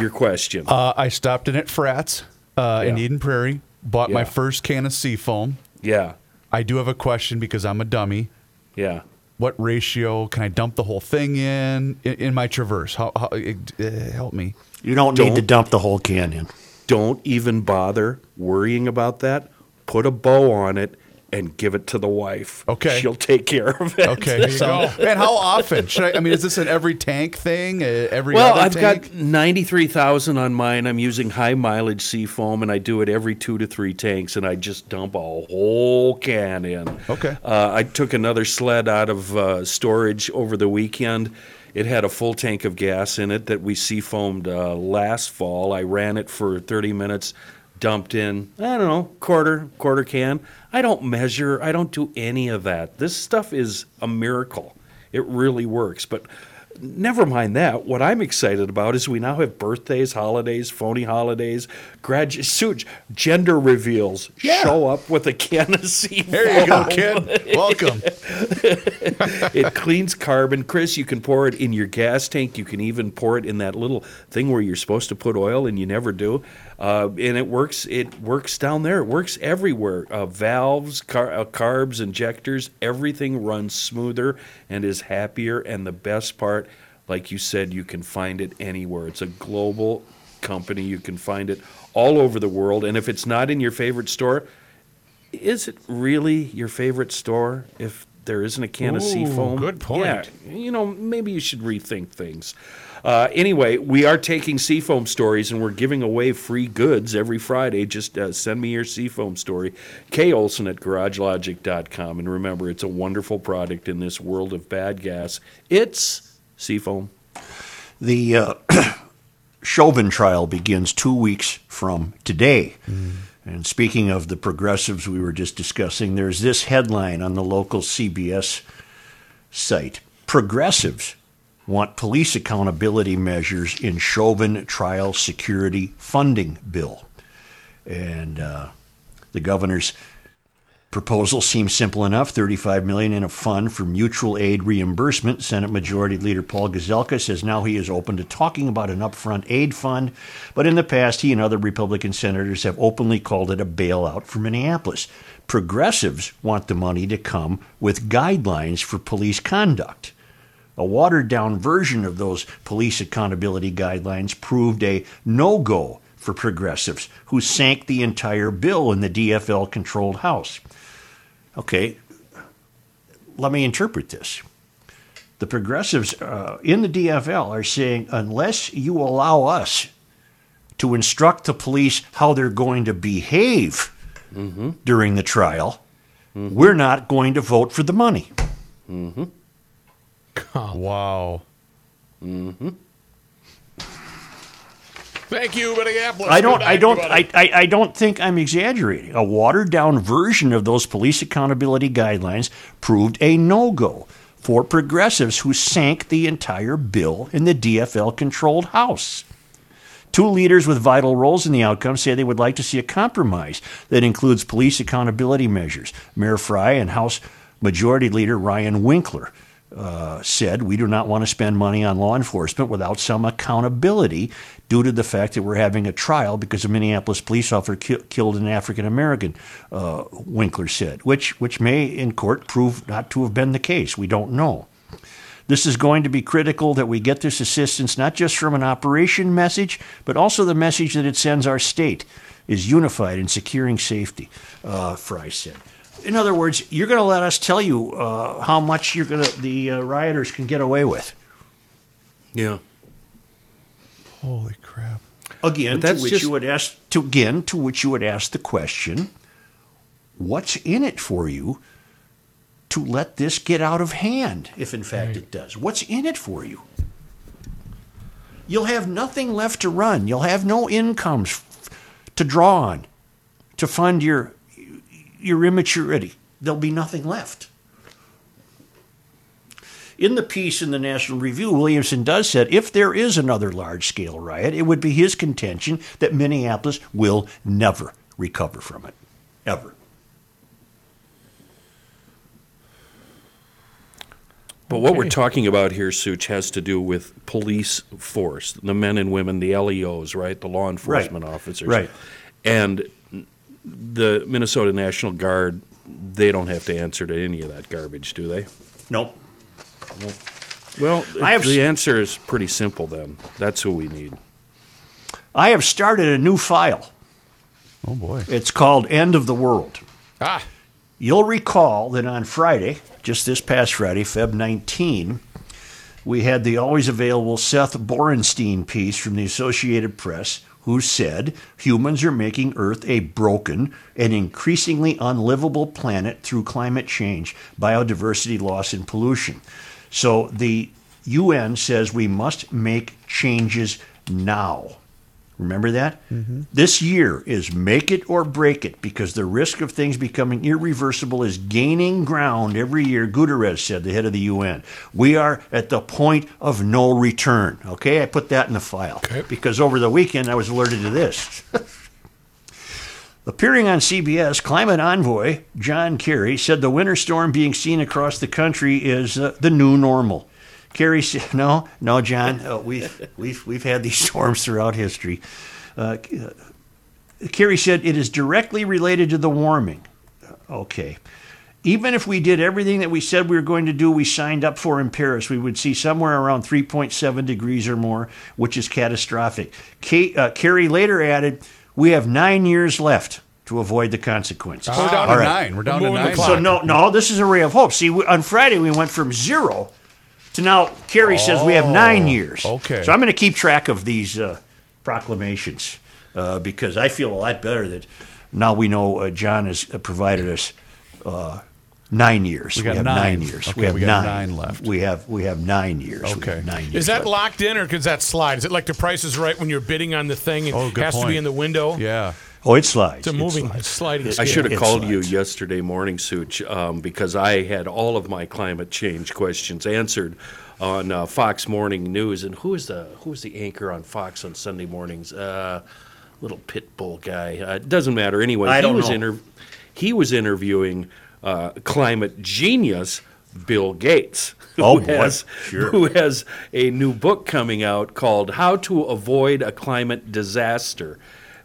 your question. Uh, I stopped in at Frats uh, in Eden Prairie, bought my first can of Seafoam. yeah, I do have a question because I'm a dummy. yeah. What ratio can I dump the whole thing in in, in my Traverse? How, how uh, help me? You don't, need to dump the whole can in. Don't even bother worrying about that. Put a bow on it and give it to the wife. Okay. She'll take care of it. Okay, (laughs) so and how often should I? I mean, is this an every tank thing? Uh, every Well, other I've tank? got 93,000 on mine. I'm using high mileage seafoam and I do it every two to three tanks and I just dump a whole can in. Okay. Uh, I took another sled out of uh, storage over the weekend. It had a full tank of gas in it that we seafoamed uh, last fall. I ran it for 30 minutes, dumped in, I don't know, quarter, quarter can. I don't measure, I don't do any of that. This stuff is a miracle. It really works. But never mind that. What I'm excited about is we now have birthdays, holidays, phony holidays, suit, gender reveals. Yeah. Show up with a can of seafoam. (laughs) there you go, kid. Welcome. (laughs) it cleans carbon. Chris, you can pour it in your gas tank. You can even pour it in that little thing where you're supposed to put oil and you never do. Uh, and it works. It works down there. It works everywhere. Uh, valves, car, uh, carbs, injectors, everything runs smoother and is happier. And the best part, like you said, you can find it anywhere. It's a global company. You can find it all over the world. And if it's not in your favorite store, is it really your favorite store if there isn't a can of Ooh, seafoam? good point. Yeah, you know, maybe you should rethink things. Uh, anyway, we are taking seafoam stories and we're giving away free goods every Friday. Just uh, send me your seafoam story. K. Olson at garagelogic.com. And remember, it's a wonderful product in this world of bad gas. It's seafoam. The uh, (coughs) Chauvin trial begins two weeks from today. And speaking of the progressives we were just discussing, there's this headline on the local CBS site Progressives want police accountability measures in Chauvin trial security funding bill. And uh, the governor's Proposal seems simple enough. 35 million in a fund for mutual aid reimbursement. Senate Majority Leader Paul Gazelka says now he is open to talking about an upfront aid fund, but in the past he and other Republican senators have openly called it a bailout for Minneapolis. Progressives want the money to come with guidelines for police conduct. A watered down version of those police accountability guidelines proved a no go for progressives, who sank the entire bill in the DFL controlled House. Okay, let me interpret this. The progressives uh, in the DFL are saying unless you allow us to instruct the police how they're going to behave mm-hmm. during the trial, mm-hmm. we're not going to vote for the money. Mm-hmm. Wow. Mm-hmm. Thank you, Minneapolis. I don't. Good I don't. I, I, I don't think I'm exaggerating. A watered down version of those police accountability guidelines proved a no go for progressives who sank the entire bill in the DFL controlled House. Two leaders with vital roles in the outcome say they would like to see a compromise that includes police accountability measures. Mayor Frey and House Majority Leader Ryan Winkler uh, said, We do not want to spend money on law enforcement without some accountability due to the fact that we're having a trial because a Minneapolis police officer ki- killed an African American, uh, Winkler said, which, which may in court prove not to have been the case. We don't know. This is going to be critical that we get this assistance not just from an operation message, but also the message that it sends our state is unified in securing safety, uh, Frey said. In other words, you're going to let us tell you uh, how much you're going to, the uh, rioters can get away with. Yeah. Holy crap. Again, But to which just- you would ask to again to which you would ask the question, what's in it for you to let this get out of hand if in fact it does? What's in it for you? You'll have nothing left to run. You'll have no incomes to draw on to fund your your immaturity. There'll be nothing left. In the piece in the National Review, Williamson does said if there is another large scale riot, it would be his contention that Minneapolis will never recover from it. Ever. But what we're talking about here, Such, has to do with police force, the men and women, the LEOs, right? The law enforcement officers. Right. And the Minnesota National Guard, they don't have to answer to any of that garbage, do they? Nope. Well, I have the s- answer is pretty simple then. That's who we need. I have started a new file. Oh boy. It's called End of the World. Ah, You'll recall that on Friday, just this past Friday, Feb 19, we had the always available Seth Borenstein piece from the Associated Press who said humans are making Earth a broken and increasingly unlivable planet through climate change, biodiversity loss, and pollution. So the UN says we must make changes now. Remember that? This year is make it or break it because the risk of things becoming irreversible is gaining ground every year, Guterres said, the head of the UN. We are at the point of no return. Okay, I put that in the file Okay. because over the weekend I was alerted to this. (laughs) Appearing on CBS, climate envoy John Kerry said the winter storm being seen across the country is uh, the new normal. Kerry said, (laughs) "No, no, John, (laughs) uh, we've we've we've had these storms throughout history." Uh, uh, Kerry said it is directly related to the warming. Okay. Even if we did everything that we said we were going to do, we signed up for in Paris, we would see somewhere around 3.7 degrees or more, which is catastrophic. Kate, uh, Kerry later added, We have nine years left to avoid the consequences. We're down All to right. nine. We're down to Moving the nine. So, no, no, this is a ray of hope. See, we, on Friday, we went from zero to now, Kerry says we have nine years. okay. So I'm going to keep track of these uh, proclamations uh, because I feel a lot better that now we know uh, John has uh, provided us uh, nine years. We got have nine. years. Okay, we have we got nine. nine left. We have we have nine years. Okay. nine years. is that left. locked in or does that slide? Is it like the price is right when you're bidding on the thing and Oh, it good has to be in the window? Yeah. Oh, it slides. It's a It moving, slides. sliding It- scale. I should It have called you slides. yesterday morning, Such, um, because I had all of my climate change questions answered on uh, Fox Morning News. And who is the who is the anchor on Fox on Sunday mornings? Uh, little pit bull guy. Uh, it doesn't matter. Anyway, I he don't was know. inter- he was interviewing uh, climate genius Bill Gates. Oh, who boy. has Sure. who has a new book coming out called "How to Avoid a Climate Disaster."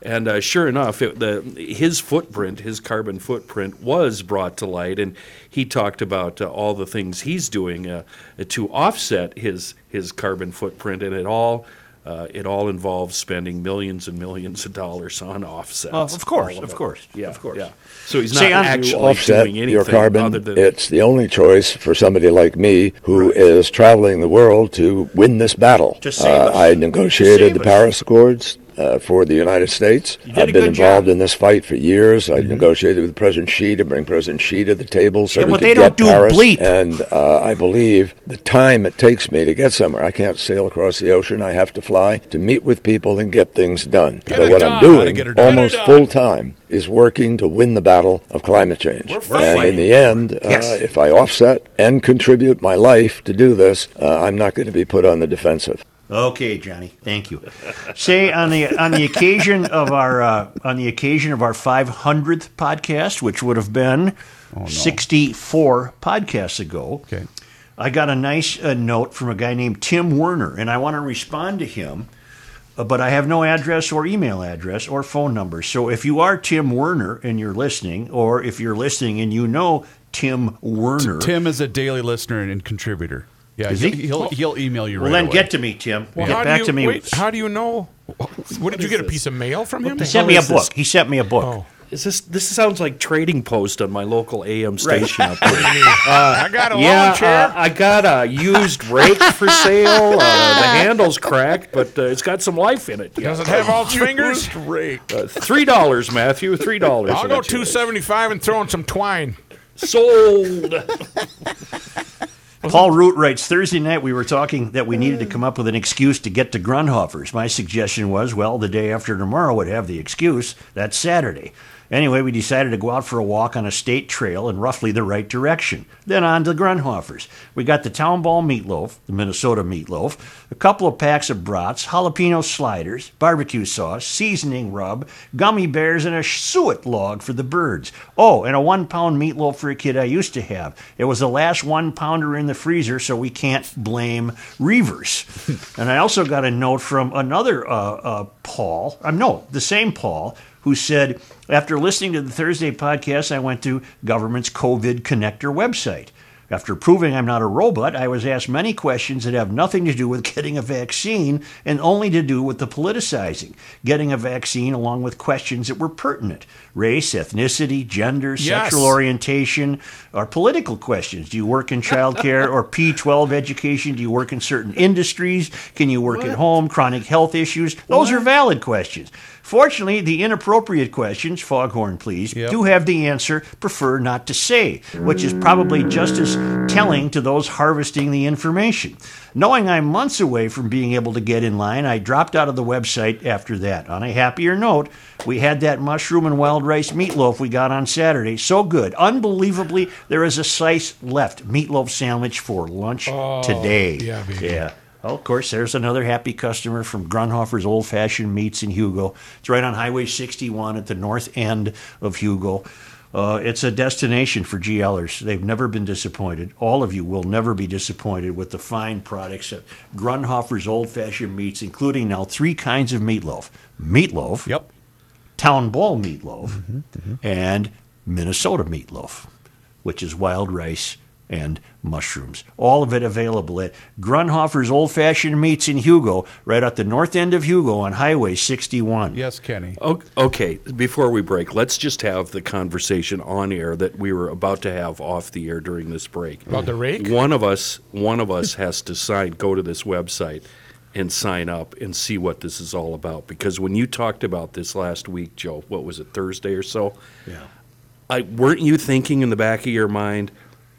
And uh, sure enough, it, the, his footprint, his carbon footprint, was brought to light, and he talked about uh, all the things he's doing uh, to offset his his carbon footprint, and it all uh, it all involves spending millions and millions of dollars on offsets. Oh, of course, all of course, yeah, of course. Yeah. So he's not See, I'm- actually offset doing anything your carbon. other than it's the only choice for somebody like me who is traveling the world to win this battle. To save Uh, us. I To negotiated save the us. Paris Accords. Uh, for the United States, You did a I've been involved job. Mm-hmm. in this fight for years. I negotiated with President Xi to bring President Xi to the table so Yeah, we but they don't do Paris. bleep. And uh, I believe the time it takes me to get somewhere, I can't sail across the ocean. I have to fly to meet with people and get things done. Get so what done. I'm doing get almost Get it done. full time is working to win the battle of climate change. and in the end, Yes. uh, if I offset and contribute my life to do this, uh, I'm not going to be put on the defensive. Okay, Johnny. Thank you. Say on the on the occasion of our uh, on the occasion of our 500th podcast, which would have been 64 podcasts ago. Okay. I got a nice uh, note from a guy named Tim Werner, and I want to respond to him, uh, but I have no address or email address or phone number. So if you are Tim Werner and you're listening, or if you're listening and you know Tim Werner, Tim is a daily listener and contributor. Yeah, Is he? he? will he'll email you well, right then away. get to me, Tim. Well, get back you, to me. Wait, how do you know? What did you is get? A piece of mail from him? he sent me a book. this? He sent me a book. Oh, Is this this sounds like trading post on my local AM station (laughs) up here. I got a Yeah, lawn chair. uh, I got a used rake for sale. Uh, the (laughs) handle's cracked, but uh, it's got some life in it. Does it have all its fingers? Uh, Three dollars, Matthew. Three dollars. I'll go two seventy five and throw in some twine. Sold. (laughs) Paul Root writes Thursday night we were talking that we needed to come up with an excuse to get to Grundhofer's. My suggestion was, well, the day after tomorrow would have the excuse. That's Saturday. Anyway, we decided to go out for a walk on a state trail in roughly the right direction. Then on to Grundhofer's. We got the Town Ball meatloaf, the Minnesota meatloaf, a couple of packs of brats, jalapeno sliders, barbecue sauce, seasoning rub, gummy bears, and a suet log for the birds. Oh, and a one pound meatloaf for a kid I used to have. It was the last one pounder in the freezer, so we can't blame Reavers. (laughs) and I also got a note from another uh, uh, Paul, um, no, the same Paul, who said, after listening to the Thursday podcast, I went to government's COVID connector website. After proving I'm not a robot, I was asked many questions that have nothing to do with getting a vaccine and only to do with the politicizing. Getting a vaccine, along with questions that were pertinent race, ethnicity, gender, Yes. sexual orientation, or political questions. Do you work in childcare or P12 education? Do you work in certain industries? Can you work at home? Chronic health issues? Those are valid questions. Fortunately, the inappropriate questions, foghorn please, Yep. do have the answer prefer not to say, which is probably just as telling to those harvesting the information. Knowing I'm months away from being able to get in line, I dropped out of the website after that. On a happier note, we had that mushroom and wild rice meatloaf we got on Saturday. So good. Unbelievably, there is a slice left. Meatloaf sandwich for lunch oh, today. yeah, baby. Yeah. Well, of course, there's another happy customer from Grundhofer's Old Fashioned Meats in Hugo. It's right on Highway 61 at the north end of Hugo. Uh, it's a destination for GLers. They've never been disappointed. All of you will never be disappointed with the fine products at Grundhofer's Old Fashioned Meats, including now three kinds of meatloaf meatloaf, Yep. town ball meatloaf, and Minnesota meatloaf, which is wild rice and mushrooms. All of it available at Grundhofer's Old Fashioned Meats in Hugo, right at the north end of Hugo on Highway 61. Yes, Kenny. Okay, before we break, let's just have the conversation on air that we were about to have off the air during this break. About the rake? One of us, one of us has to sign, go to this website and sign up and see what this is all about. Because when you talked about this last week, Joe, what was it, Thursday or so? Yeah. I, weren't you thinking in the back of your mind,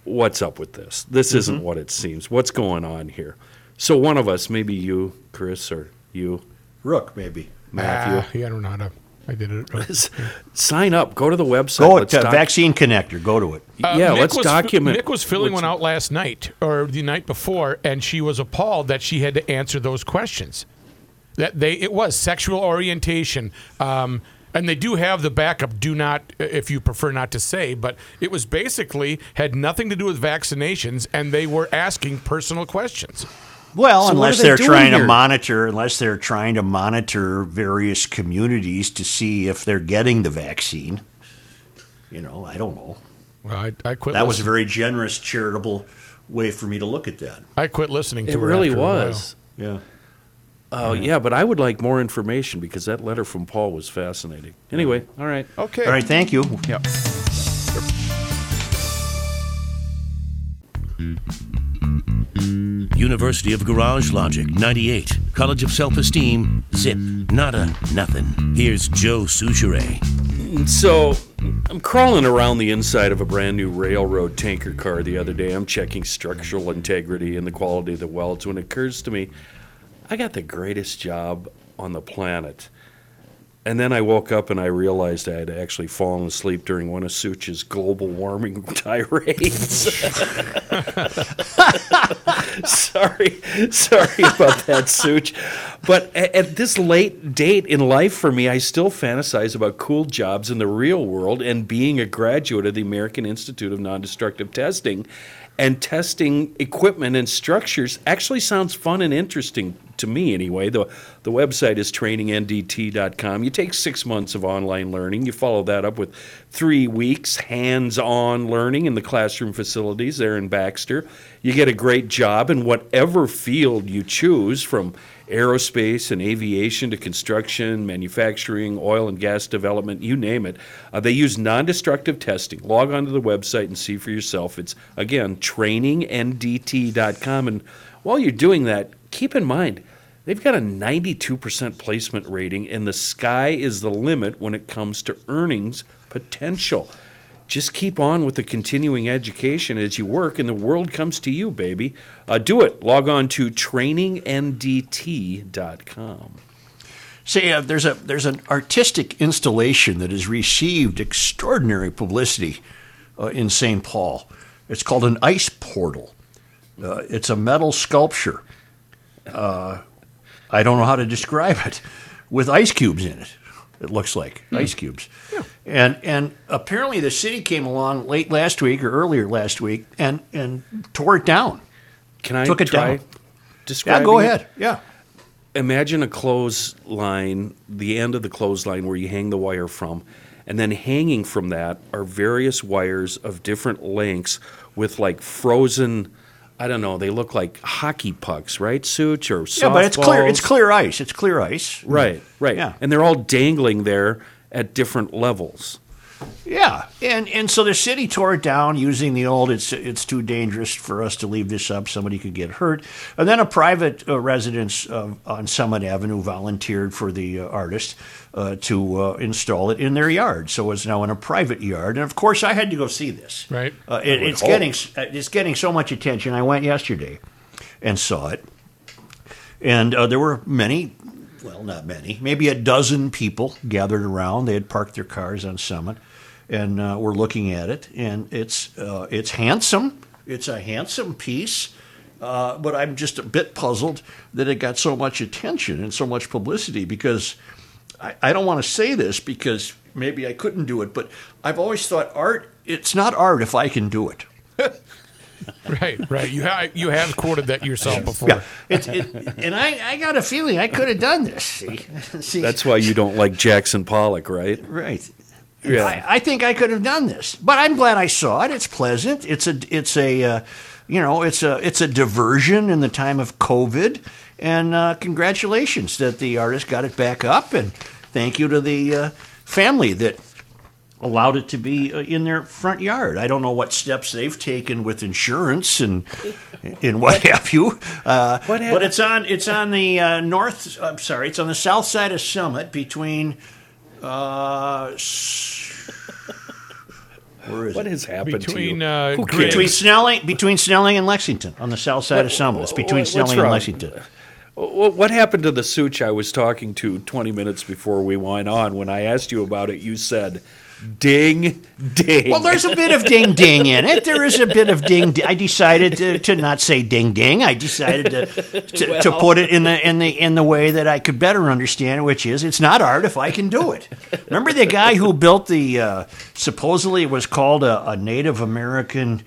what's up with this? This Mm-hmm. isn't what it seems. What's going on here? So one of us, maybe you, Chris, or you, Rook, maybe. Matthew, Ah, yeah, I don't know how to. I did it. s- (laughs) sign up. Go to the website. Go Let's to doc- Vaccine Connector. Go to it. Uh, yeah, Nick let's was, document. Nick was filling what's- one out last night or the night before, and she was appalled that she had to answer those questions. That they it was sexual orientation, um, and they do have the backup. Do not, if you prefer not to say, but it was basically had nothing to do with vaccinations, and they were asking personal questions. Well, So unless they they're doing trying to monitor, unless they're trying to monitor various communities to see if they're getting the vaccine. You know, I don't know. Well, I, I quit. That was a very generous, charitable way for me to look at that. I quit listening to It her. really after a while. was. Yeah. Oh yeah, but I would like more information because that letter from Paul was fascinating. Anyway, all right. Okay. All right, thank you. Yep. University of Garage Logic, 98. College of Self Esteem, zip, nada, nothing. Here's Joe Soucheray. So I'm crawling around the inside of a brand new railroad tanker car the other day. I'm checking structural integrity and the quality of the welds when it occurs to me I got the greatest job on the planet. And then I woke up and I realized I had actually fallen asleep during one of Such's global warming (laughs) tirades. (laughs) sorry, sorry about that, Such. But at, at this late date in life for me, I still fantasize about cool jobs in the real world and being a graduate of the American Institute of Non-Destructive Testing. And testing equipment and structures actually sounds fun and interesting to me anyway. The, the website is trainingndt.com. You take six months of online learning. You follow that up with three weeks hands on learning in the classroom facilities there in Baxter. You get a great job in whatever field you choose from aerospace and aviation to construction, manufacturing, oil and gas development, you name it. Uh, they use non destructive testing. Log on to the website and see for yourself. It's, again, trainingndt.com. And while you're doing that, keep in mind, they've got a 92% placement rating, and the sky is the limit when it comes to earnings potential. Just keep on with the continuing education as you work, and the world comes to you, baby. Uh, do it. Log on to trainingndt.com. Say, uh, there's a there's an artistic installation that has received extraordinary publicity uh, in St. Paul. It's called an ice portal. Uh, it's a metal sculpture. Uh, I don't know how to describe it, with ice cubes in it. It looks like hmm. ice cubes, and and apparently the city came along late last week or earlier last week and and tore it down. Can I Took it try down. describing Yeah, go it? ahead. Yeah. imagine a clothesline, the end of the clothesline where you hang the wire from, and then hanging from that are various wires of different lengths with like frozen. I don't know. They look like hockey pucks, right, Such or Yeah, but it's clear. It's clear ice. It's clear ice. Right, right. Yeah. And they're all dangling there at different levels. Yeah, and and so the city tore it down using the old. It's it's too dangerous for us to leave this up. Somebody could get hurt. And then a private uh, residence uh, on Summit Avenue volunteered for the uh, artist uh, to uh, install it in their yard. So it's now in a private yard. And of course, I had to go see this. Right. Uh, it, it's hope. getting it's getting so much attention. I went yesterday and saw it, and uh, there were many. Well, not many, maybe a dozen people gathered around. They had parked their cars on Summit, and uh, were looking at it. And it's uh, it's handsome. It's a handsome piece. Uh, but I'm just a bit puzzled that it got so much attention and so much publicity because I, I don't want to say this because maybe I couldn't do it, but I've always thought art, it's not art if I can do it. (laughs) Right, right. You have you have quoted that yourself before. Yeah, it's, it, and I, I got a feeling I could have done this. See, (laughs) see That's why you don't like Jackson Pollock, right? right. Yeah. I, I think I could have done this, but I'm glad I saw it. It's pleasant. It's a it's a uh, you know it's a it's a diversion in the time of COVID, and uh, congratulations that the artist got it back up, and thank you to the uh, family that allowed it to be uh, in their front yard. I don't know what steps they've taken with insurance and and what have you. Uh, What hap- but it's on it's on the uh, north. I'm sorry, it's on the south side of Summit between. Uh, s- where is What it? has happened Between, to you? uh, Who cares? Between Snelling, between Snelling and Lexington, on the south side of Summit. It's between What- what's Snelling and wrong? Lexington. Wh- What happened to the Such I was talking to 20 minutes before we went on? When I asked you about it, you said, ding, ding. Well, there's a bit of ding ding in it. There is a bit of ding. I decided to, to not say ding ding. I decided to, to, to put it in the in the in the way that I could better understand, it, which is it's not art if I can do it. Remember the guy who built the uh, supposedly it was called a, a Native American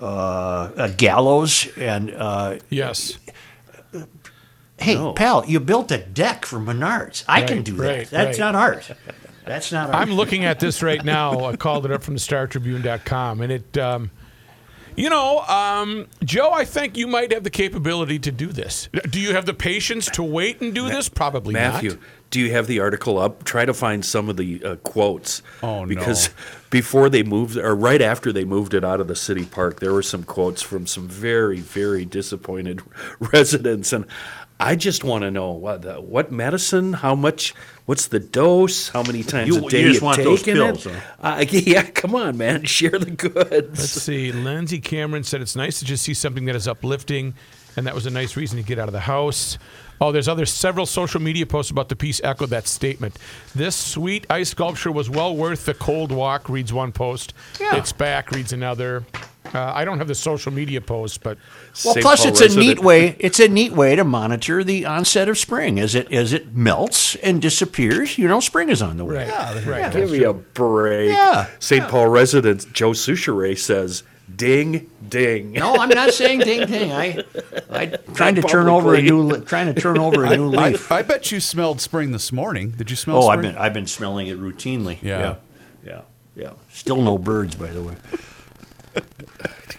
uh, a gallows and uh, Yes. hey pal, you built a deck for Menards. I can Right, do right, that. That's right. not art. That's not art. I'm looking at this right now. I called it up from the StarTribune.com, and it, um, you know, um, Joe, I think you might have the capability to do this. Do you have the patience to wait and do this? Probably Matthew, not. Matthew, do you have the article up? Try to find some of the uh, quotes. Oh, no. Because before they moved, or right after they moved it out of the city park, there were some quotes from some very, very disappointed (laughs) residents. And I just want to know what, the, what medicine, how much, what's the dose, how many times You- a you day just you've want those taken pills, it. huh? Uh, (laughs) yeah, come on, man, (laughs) share the goods. Let's see. Lindsey Cameron said it's nice to just see something that is uplifting and that was a nice reason to get out of the house. Oh, there's other several social media posts about the piece echo that statement. This sweet ice sculpture was well worth the cold walk. Reads one post. Yeah. It's back. Reads another. Uh, I don't have the social media post, but Well, St. plus Paul it's a neat way. It's a neat way to monitor the onset of spring as it as it melts and disappears. You know, spring is on the way. right, right. Give me a break. Yeah, St. Paul resident Joe Soucheray says, "Ding, ding." No, I'm not saying ding ding. I, I trying to turn over a new, trying to turn over a new I, leaf. I bet you smelled spring this morning. Did you smell Oh, spring? I've been I've been smelling it routinely. Yeah. yeah, yeah. yeah. Still no birds, by the way.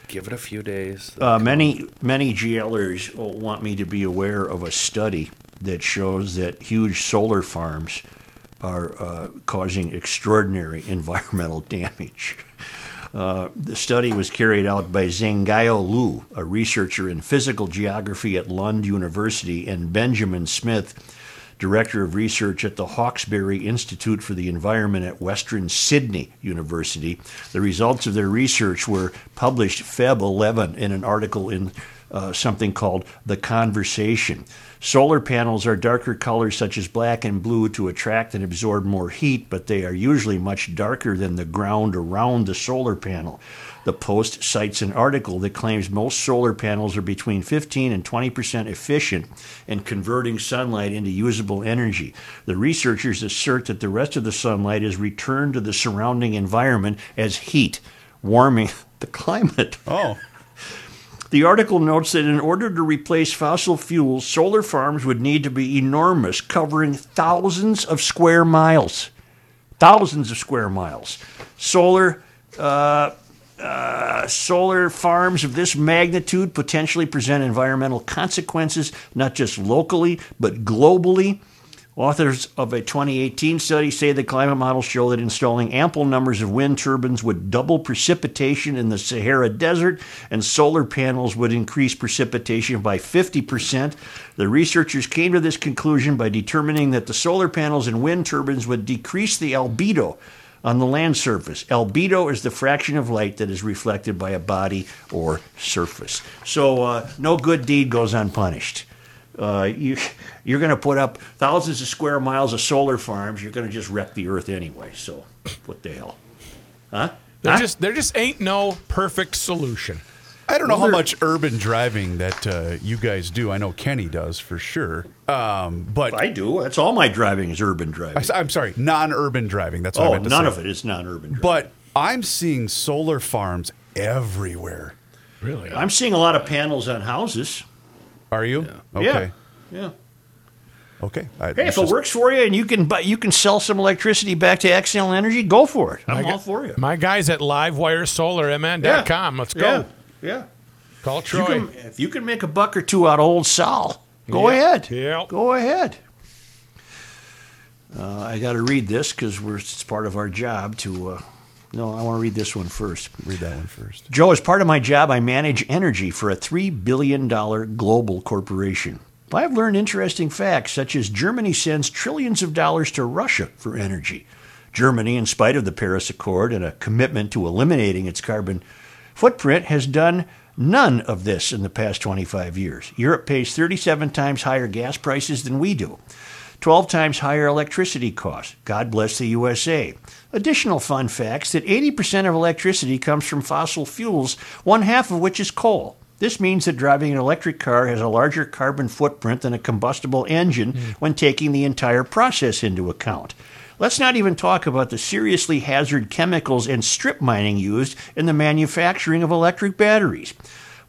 Give it a few days. Uh, many many GLers want me to be aware of a study that shows that huge solar farms are uh, causing extraordinary (laughs) environmental damage. Uh, the study was carried out by Zhengyao Lu, a researcher in physical geography at Lund University, and Benjamin Smith, director of research at the Hawkesbury Institute for the Environment at Western Sydney University. The results of their research were published Feb 11 in an article in uh, something called The Conversation. Solar panels are darker colors such as black and blue to attract and absorb more heat, but they are usually much darker than the ground around the solar panel. The Post cites an article that claims most solar panels are between 15 and 20 percent efficient in converting sunlight into usable energy. The researchers assert that the rest of the sunlight is returned to the surrounding environment as heat, warming (laughs) the climate. oh, The article notes that in order to replace fossil fuels, solar farms would need to be enormous, covering thousands of square miles. Thousands of square miles. Solar. Uh, uh, solar farms of this magnitude potentially present environmental consequences, not just locally, but globally. Authors of a 2018 study say the climate models show that installing ample numbers of wind turbines would double precipitation in the Sahara Desert, and solar panels would increase precipitation by 50%. The researchers came to this conclusion by determining that the solar panels and wind turbines would decrease the albedo on the land surface. Albedo is the fraction of light that is reflected by a body or surface. So uh, no good deed goes unpunished. Uh, you, (laughs) you're going to put up thousands of square miles of solar farms. You're going to just wreck the earth anyway. So (coughs) what the hell? Huh? there Huh? just there just ain't no perfect solution. I don't know how much urban driving that uh, you guys do. I know Kenny does for sure. Um, but I do. That's all my driving is urban driving. I, am sorry, non-urban driving. That's what I oh, meant to none say. of it is non-urban driving. But I'm seeing solar farms everywhere. Really? I'm seeing a lot of panels on houses. Are you? Yeah. Okay. Yeah. Okay. I, Hey, it's if it just- works for you and you can buy, you can sell some electricity back to Xcel Energy, go for it. I'm My all gu- for you. My guys at livewiresolarmn.com. Let's go. Yeah. Yeah. Call If you, Troy. can, if you can make a buck or two out of old Sal, go Yeah. ahead. Yeah. Go ahead. Uh, I got to read this because it's part of our job to. Uh, no, I want to read this one first. read that one first. Joe, as part of my job, I manage energy for a $3 billion global corporation. I've learned interesting facts, such as Germany sends trillions of dollars to Russia for energy. Germany, in spite of the Paris Accord and a commitment to eliminating its carbon footprint, has done none of this in the past 25 years. Europe pays 37 times higher gas prices than we do. 12 times higher electricity costs. God bless the USA. Additional fun facts that 80% of electricity comes from fossil fuels, one half of which is coal. This means that driving an electric car has a larger carbon footprint than a combustible engine hmm. when taking the entire process into account. Let's not even talk about the seriously hazard chemicals and strip mining used in the manufacturing of electric batteries.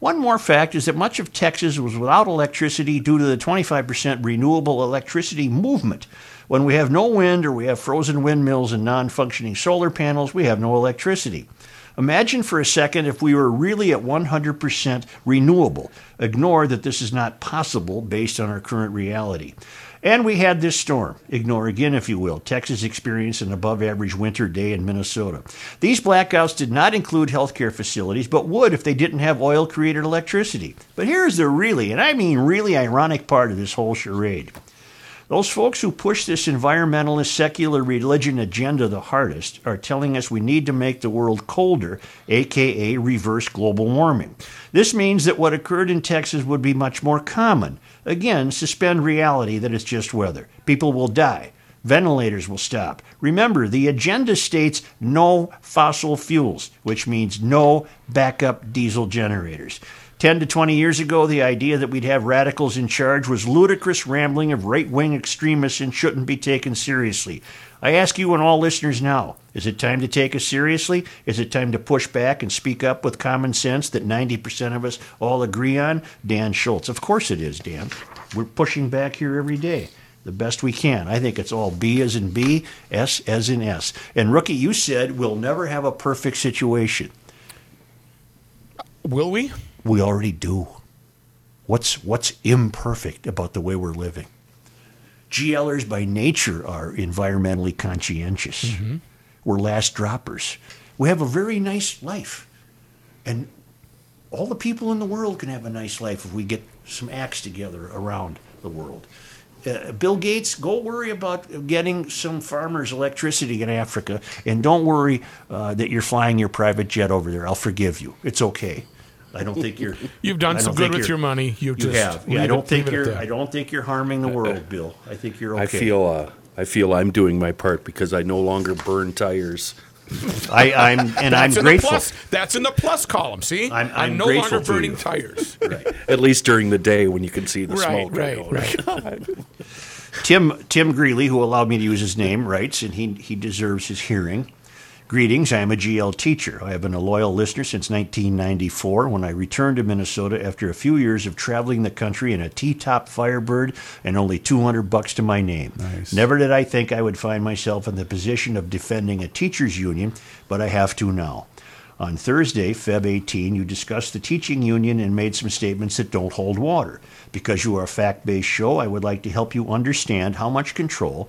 One more fact is that much of Texas was without electricity due to the 25% renewable electricity movement. When we have no wind or we have frozen windmills and non functioning solar panels, we have no electricity. Imagine for a second if we were really at 100% renewable. Ignore that this is not possible based on our current reality. And we had this storm. Ignore again, if you will. Texas experienced an above average winter day in Minnesota. These blackouts did not include healthcare facilities, but would if they didn't have oil created electricity. But here's the really, and I mean really ironic part of this whole charade. Those folks who push this environmentalist secular religion agenda the hardest are telling us we need to make the world colder, aka reverse global warming. This means that what occurred in Texas would be much more common. Again, suspend reality that it's just weather. People will die. Ventilators will stop. Remember, the agenda states no fossil fuels, which means no backup diesel generators. 10 to 20 years ago, the idea that we'd have radicals in charge was ludicrous rambling of right wing extremists and shouldn't be taken seriously. I ask you and all listeners now is it time to take us seriously? Is it time to push back and speak up with common sense that 90% of us all agree on? Dan Schultz. Of course it is, Dan. We're pushing back here every day the best we can. I think it's all B as in B, S as in S. And Rookie, you said we'll never have a perfect situation. Will we? We already do. What's what's imperfect about the way we're living? GLers by nature are environmentally conscientious. Mm-hmm. We're last droppers. We have a very nice life. And all the people in the world can have a nice life if we get some acts together around the world. Uh, Bill Gates, go worry about getting some farmers electricity in Africa, and don't worry uh, that you're flying your private jet over there. I'll forgive you. It's okay. I don't think you're. (laughs) You've done some good with your money. You You just have. Yeah, I don't it- think leave it at you're. I don't think you're harming the world, Bill. I think you're okay. I feel uh, I feel I'm doing my part because I no longer burn tires. (laughs) I, I'm and I'm That's in grateful. Plus, that's in the plus column. See, I'm- I'm no longer burning tires. (laughs) At least during the day when you can see the right, smoke. right, going. right. Tim Tim Greeley, who allowed me to use his name, writes, and he he deserves his hearing. Greetings, I am a GL teacher. I have been a loyal listener since 1994 when I returned to Minnesota after a few years of traveling the country in a T-top Firebird and only 200 bucks to my name. Nice. Never did I think I would find myself in the position of defending a teachers union, but I have to now. On Thursday, Feb 18, you discussed the teaching union and made some statements that don't hold water. Because you are a fact based show, I would like to help you understand how much control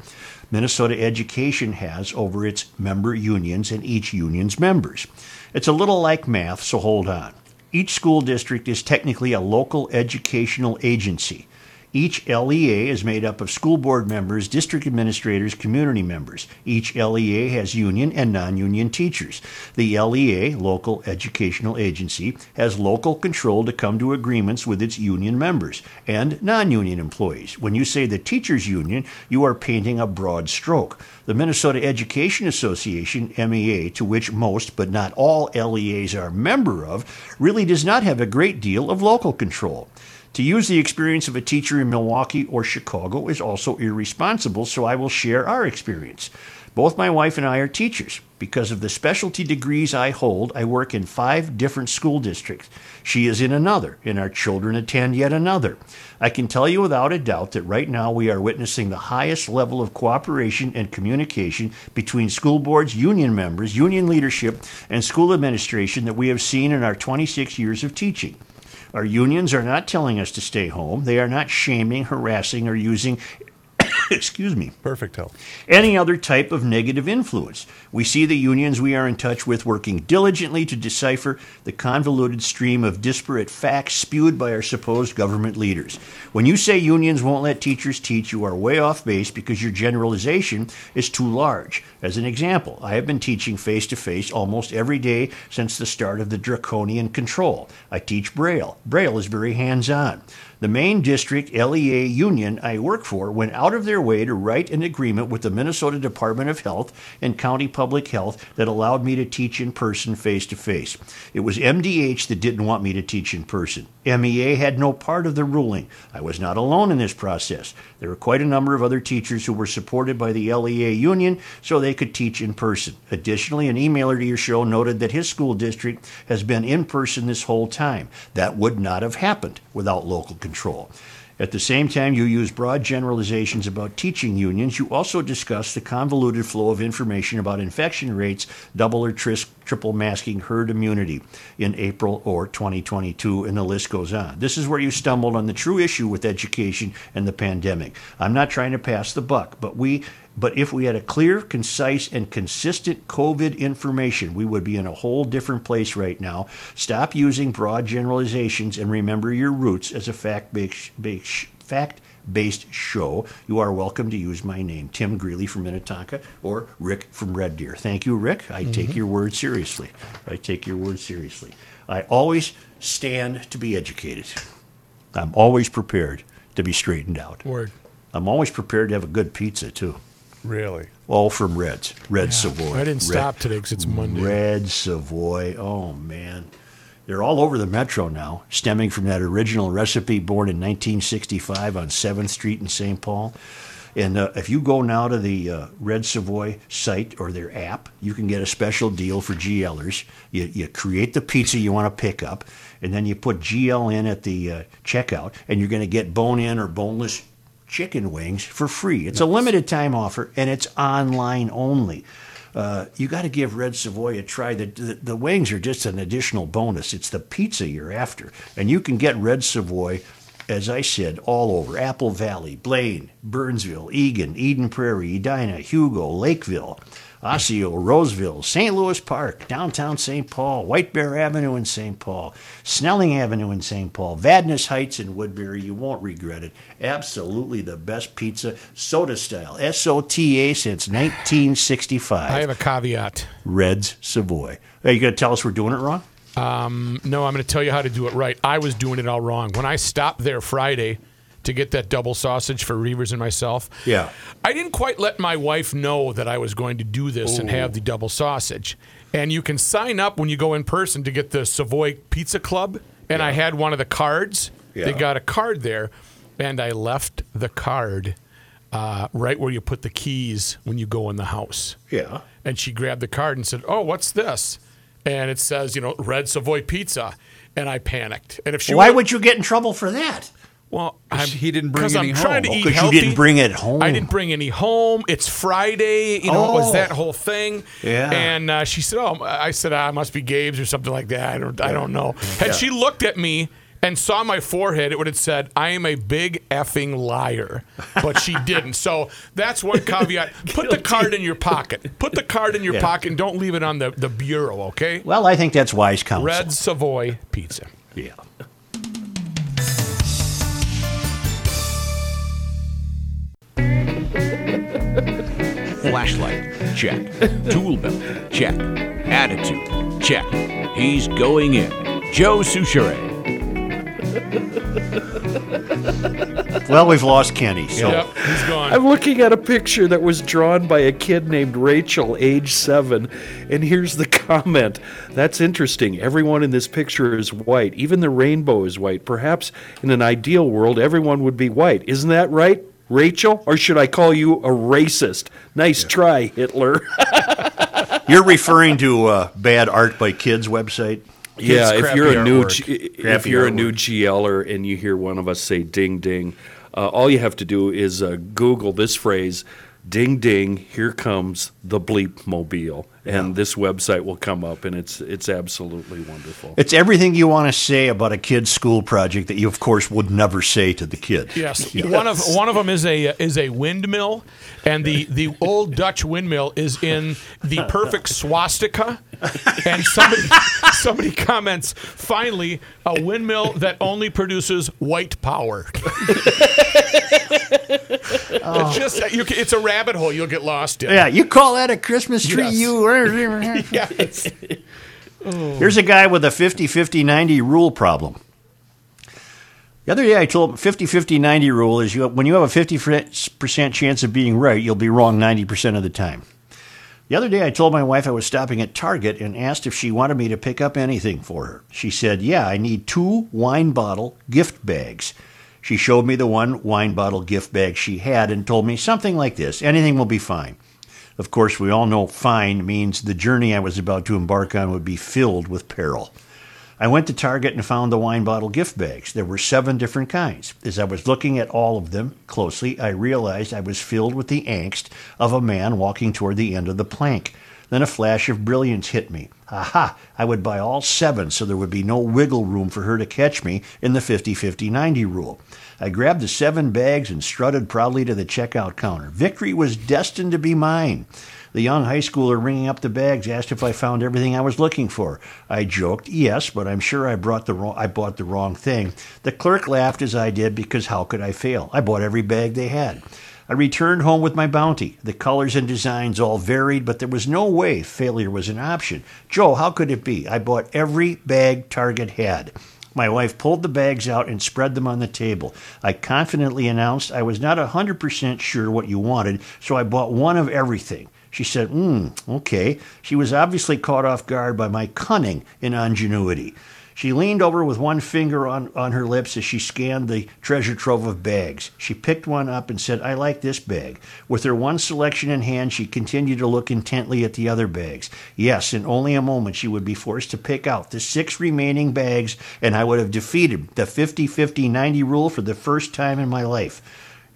Minnesota education has over its member unions and each union's members. It's a little like math, so hold on. Each school district is technically a local educational agency. Each LEA is made up of school board members, district administrators, community members. Each LEA has union and non union teachers. The LEA, Local Educational Agency, has local control to come to agreements with its union members and non union employees. When you say the teachers union, you are painting a broad stroke. The Minnesota Education Association, MEA, to which most but not all LEAs are a member of, really does not have a great deal of local control. To use the experience of a teacher in Milwaukee or Chicago is also irresponsible, so I will share our experience. Both my wife and I are teachers. Because of the specialty degrees I hold, I work in five different school districts. She is in another, and our children attend yet another. I can tell you without a doubt that right now we are witnessing the highest level of cooperation and communication between school boards, union members, union leadership, and school administration that we have seen in our 26 years of teaching. Our unions are not telling us to stay home. They are not shaming, harassing, or using, (coughs) excuse me, Perfect health. any other type of negative influence. We see the unions we are in touch with working diligently to decipher the convoluted stream of disparate facts spewed by our supposed government leaders. When you say unions won't let teachers teach, you are way off base because your generalization is too large. As an example, I have been teaching face to face almost every day since the start of the draconian control. I teach Braille. Braille is very hands on. The main district LEA union I work for went out of their way to write an agreement with the Minnesota Department of Health and County Public Health that allowed me to teach in person face to face. It was MDH that didn't want me to teach in person. MEA had no part of the ruling. I was not alone in this process. There were quite a number of other teachers who were supported by the LEA union so they could teach in person. Additionally, an emailer to your show noted that his school district has been in person this whole time. That would not have happened without local control. At the same time, you use broad generalizations about teaching unions. You also discuss the convoluted flow of information about infection rates, double or tris- triple masking herd immunity in April or 2022, and the list goes on. This is where you stumbled on the true issue with education and the pandemic. I'm not trying to pass the buck, but we but if we had a clear, concise, and consistent COVID information, we would be in a whole different place right now. Stop using broad generalizations and remember your roots as a fact based fact based show, you are welcome to use my name, Tim Greeley from Minnetonka or Rick from Red Deer. Thank you, Rick. I take mm-hmm. your word seriously. I take your word seriously. I always stand to be educated. I'm always prepared to be straightened out. Word. I'm always prepared to have a good pizza, too. Really? All from Reds. Red Savoy. I didn't Red- stop today because it's Monday. Red Savoy. Oh, man. They're all over the metro now, stemming from that original recipe born in 1965 on 7th Street in St. Paul. And uh, if you go now to the uh, Red Savoy site or their app, you can get a special deal for GLers. You, you create the pizza you want to pick up, and then you put GL in at the uh, checkout, and you're going to get bone in or boneless chicken wings for free. It's a limited time offer, and it's online only. Uh, you got to give Red Savoy a try. The, the, the wings are just an additional bonus. It's the pizza you're after. And you can get Red Savoy, as I said, all over Apple Valley, Blaine, Burnsville, Eagan, Eden Prairie, Edina, Hugo, Lakeville, Osseo, Roseville, St. Louis Park, downtown St. Paul, White Bear Avenue in St. Paul, Snelling Avenue in St. Paul, Vadnais Heights in Woodbury. You won't regret it. Absolutely the best pizza, Sota style, S O T A since 1965. I have a caveat. Reds Savoy. Are you going to tell us we're doing it wrong? Um, no, I'm going to tell you how to do it right. I was doing it all wrong. When I stopped there Friday to get that double sausage for Reavers and myself, Yeah. I didn't quite let my wife know that I was going to do this and have the double sausage. And you can sign up when you go in person to get the Savoy Pizza Club. And I had one of the cards. They got a card there, and I left the card uh, right where you put the keys when you go in the house. Yeah. And she grabbed the card and said, "Oh, what's this?" And it says, you know, Red Savoy Pizza. And I panicked. And if she Why would you get in trouble for that? Well, I'm, he didn't bring any I'm trying to home. eat 'Cause you healthy. didn't bring it home. I didn't bring any home. It's Friday. You know, it was Oh. that whole thing. Yeah. And uh, she said, "Oh, I said ah, it must be Gabe's or something like that. I don't, I don't know." Had she looked at me and saw my forehead, it would have said, "I am a big effing liar." But she (laughs) didn't. So that's one caveat. (laughs) Put the card in your pocket. Put the card in your pocket and don't leave it on the, the bureau. Okay. Well, I think that's wise counsel. Red Savoy Pizza. Yeah. Flashlight, check. Tool belt, check. Attitude, check. He's going in. Joe Soucheray. Well, we've lost Kenny. So Yep, he's gone. I'm looking at a picture that was drawn by a kid named Rachel, age seven, and here's the comment. That's interesting. Everyone in this picture is white. Even the rainbow is white. Perhaps in an ideal world, everyone would be white. Isn't that right, Rachel? Or should I call you a racist? Nice try, Hitler. (laughs) you're referring to uh, Bad Art by Kids website? yeah, if you're a new artwork. G- if Crappy you're a new artwork. GLer and you hear one of us say "ding ding," uh, all you have to do is uh, Google this phrase "ding ding." Here comes the bleep mobile, and this website will come up, and it's it's absolutely wonderful. It's everything you want to say about a kid's school project that you, of course, would never say to the kid. Yes, one of one of them is a is a windmill, and the the old Dutch windmill is in the perfect swastika. And somebody somebody comments, finally, a windmill that only produces white power. (laughs) (laughs) Oh. It's just you, it's a rabbit hole you'll get lost in. Yeah, you call that a Christmas tree? Yes. You. (laughs) Yes. (laughs) Here's a guy with a 50 50 90 rule problem. The other day I told him 50 50 90 rule is you, when you have a 50% chance of being right, you'll be wrong 90% of the time. The other day I told my wife I was stopping at Target and asked if she wanted me to pick up anything for her. She said, Yeah, I need two wine bottle gift bags. She showed me the one wine bottle gift bag she had and told me something like this anything will be fine. Of course, we all know fine means the journey I was about to embark on would be filled with peril. I went to Target and found the wine bottle gift bags. There were seven different kinds. As I was looking at all of them closely, I realized I was filled with the angst of a man walking toward the end of the plank. Then a flash of brilliance hit me. Aha! I would buy all seven so there would be no wiggle room for her to catch me in the 50 50 90 rule. I grabbed the seven bags and strutted proudly to the checkout counter. Victory was destined to be mine. The young high schooler ringing up the bags asked if I found everything I was looking for. I joked, "Yes, but I'm sure I brought the wrong I bought the wrong thing." The clerk laughed as I did because how could I fail? I bought every bag they had. I returned home with my bounty. The colors and designs all varied, but there was no way failure was an option. Joe, how could it be? I bought every bag Target had. My wife pulled the bags out and spread them on the table. I confidently announced I was not a 100% sure what you wanted, so I bought one of everything. She said, Hmm, okay. She was obviously caught off guard by my cunning and ingenuity. She leaned over with one finger on, on her lips as she scanned the treasure trove of bags. She picked one up and said, I like this bag. With her one selection in hand, she continued to look intently at the other bags. Yes, in only a moment she would be forced to pick out the six remaining bags, and I would have defeated the 50 50 90 rule for the first time in my life.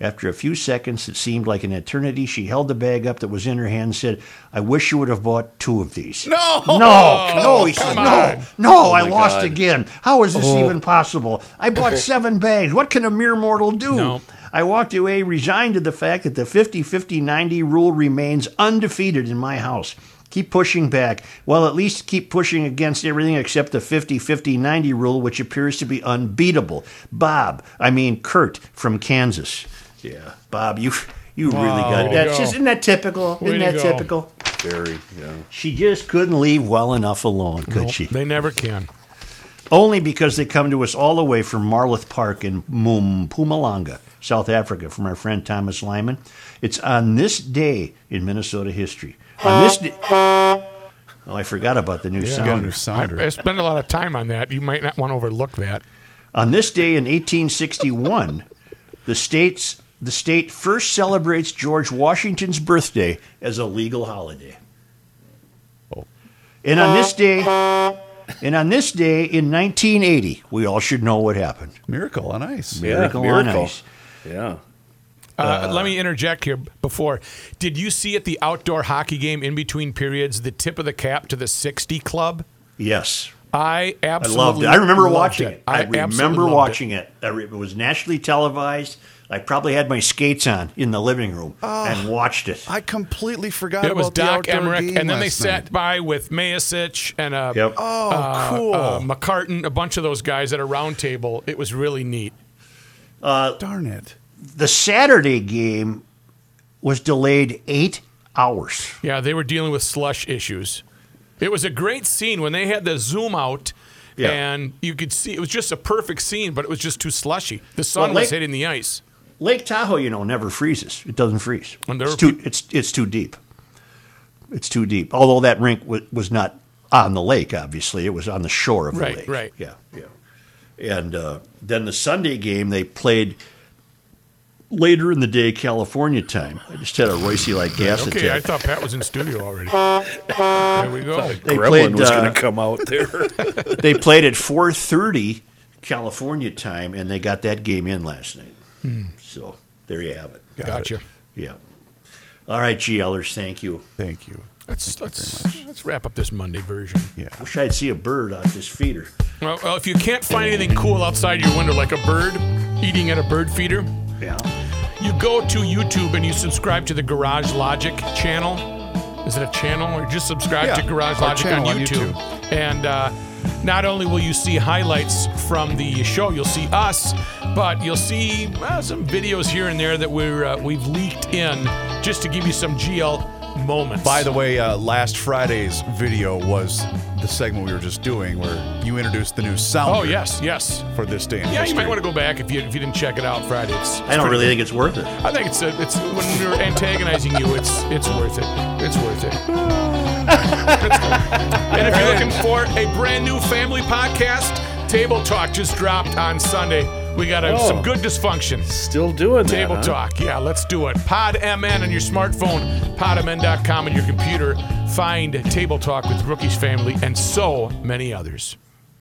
After a few seconds that seemed like an eternity, she held the bag up that was in her hand and said, I wish you would have bought two of these. No! No, oh, no, he said, come no, on. no, oh, I lost God. again. How is this oh. even possible? I bought seven bags. What can a mere mortal do? No. I walked away resigned to the fact that the 50 50 90 rule remains undefeated in my house. Keep pushing back. Well, at least keep pushing against everything except the 50 50 90 rule, which appears to be unbeatable. Bob, I mean Kurt from Kansas. Yeah, Bob, you you really oh, got it. Way That's go. just, isn't that typical? Way isn't that go. typical? Very, yeah. She just couldn't leave well enough alone, could Nope, she? They never can. Only because they come to us all the way from Marloth Park in Mpumalanga, South Africa, from our friend Thomas Lyman. It's on this day in Minnesota history. On this day. Oh, I forgot about the new Got a sounder. new sounder. I, I spent a lot of time on that. You might not want to overlook that. On this day in 1861, the state's the state first celebrates George Washington's birthday as a legal holiday. Oh. And on this day, and on this day in 1980, we all should know what happened. Miracle on ice. Yeah, Miracle on miracle. Ice. Yeah. Uh, let me interject here before. Did you see at the outdoor hockey game in between periods the tip of the cap to the 60 club? Yes, I I absolutely loved it. I remember watching it. I, absolutely remember watching it. I re- It was nationally televised. I probably had my skates on in the living room and watched it. I completely forgot It was about Doc outdoor Emmerich, game and then they last sat night. by with Mayasich and a, Yep. Oh, uh, cool. uh, McCartan, a bunch of those guys at a round table. It was really neat. Darn it. the Saturday game was delayed eight hours. Yeah, they were dealing with slush issues. It was a great scene when they had the zoom out, Yeah. and you could see it was just a perfect scene, but it was just too slushy. The sun Well, was hitting the ice. Lake Tahoe, you know, never freezes. It doesn't freeze. And It's were too, it's, it's too deep. It's too deep. Although that rink wa- was not on the lake, obviously. It was on the shore of the Right, lake. right. Yeah, yeah. And uh, then the Sunday game, they played later in the day California time. I just had a Royce like gas Okay, I thought Pat was in studio already. There we go. They Gremlin played, was uh, going to come out there. (laughs) they played at 4.30 California time, and they got that game in last night. Hmm. So there you have it. Got Gotcha. Yeah. All right, GLers, thank you. Thank you. Let's let's let's wrap up this Monday version. Yeah. Wish I'd see a bird out this feeder. Well, well, if you can't find anything cool outside your window, like a bird eating at a bird feeder, Yeah. you go to YouTube and you subscribe to the Garage Logic channel. Is it a channel or just subscribe Yeah, to Garage Logic on channel on YouTube? YouTube. And uh, not only will you see highlights from the show, you'll see us, but you'll see uh, some videos here and there that we're uh, we've leaked in just to give you some GL moments. By the way, uh, last Friday's video was the segment we were just doing where you introduced the new sound. oh yes, yes. For this day in Yeah, you might want to go back if you if you didn't check it out Friday. It's, I don't really think it's worth it. I think it's a, it's when we're antagonizing you, it's it's worth it. It's worth it. (laughs) And if you're looking for a brand new family podcast, Table Talk just dropped on Sunday. We got a, some oh. good dysfunction. Still doing that. Table huh? Talk, yeah, let's do it. Pod MN on your smartphone, podmn.com on your computer. Find Table Talk with Rookie's Family and so many others.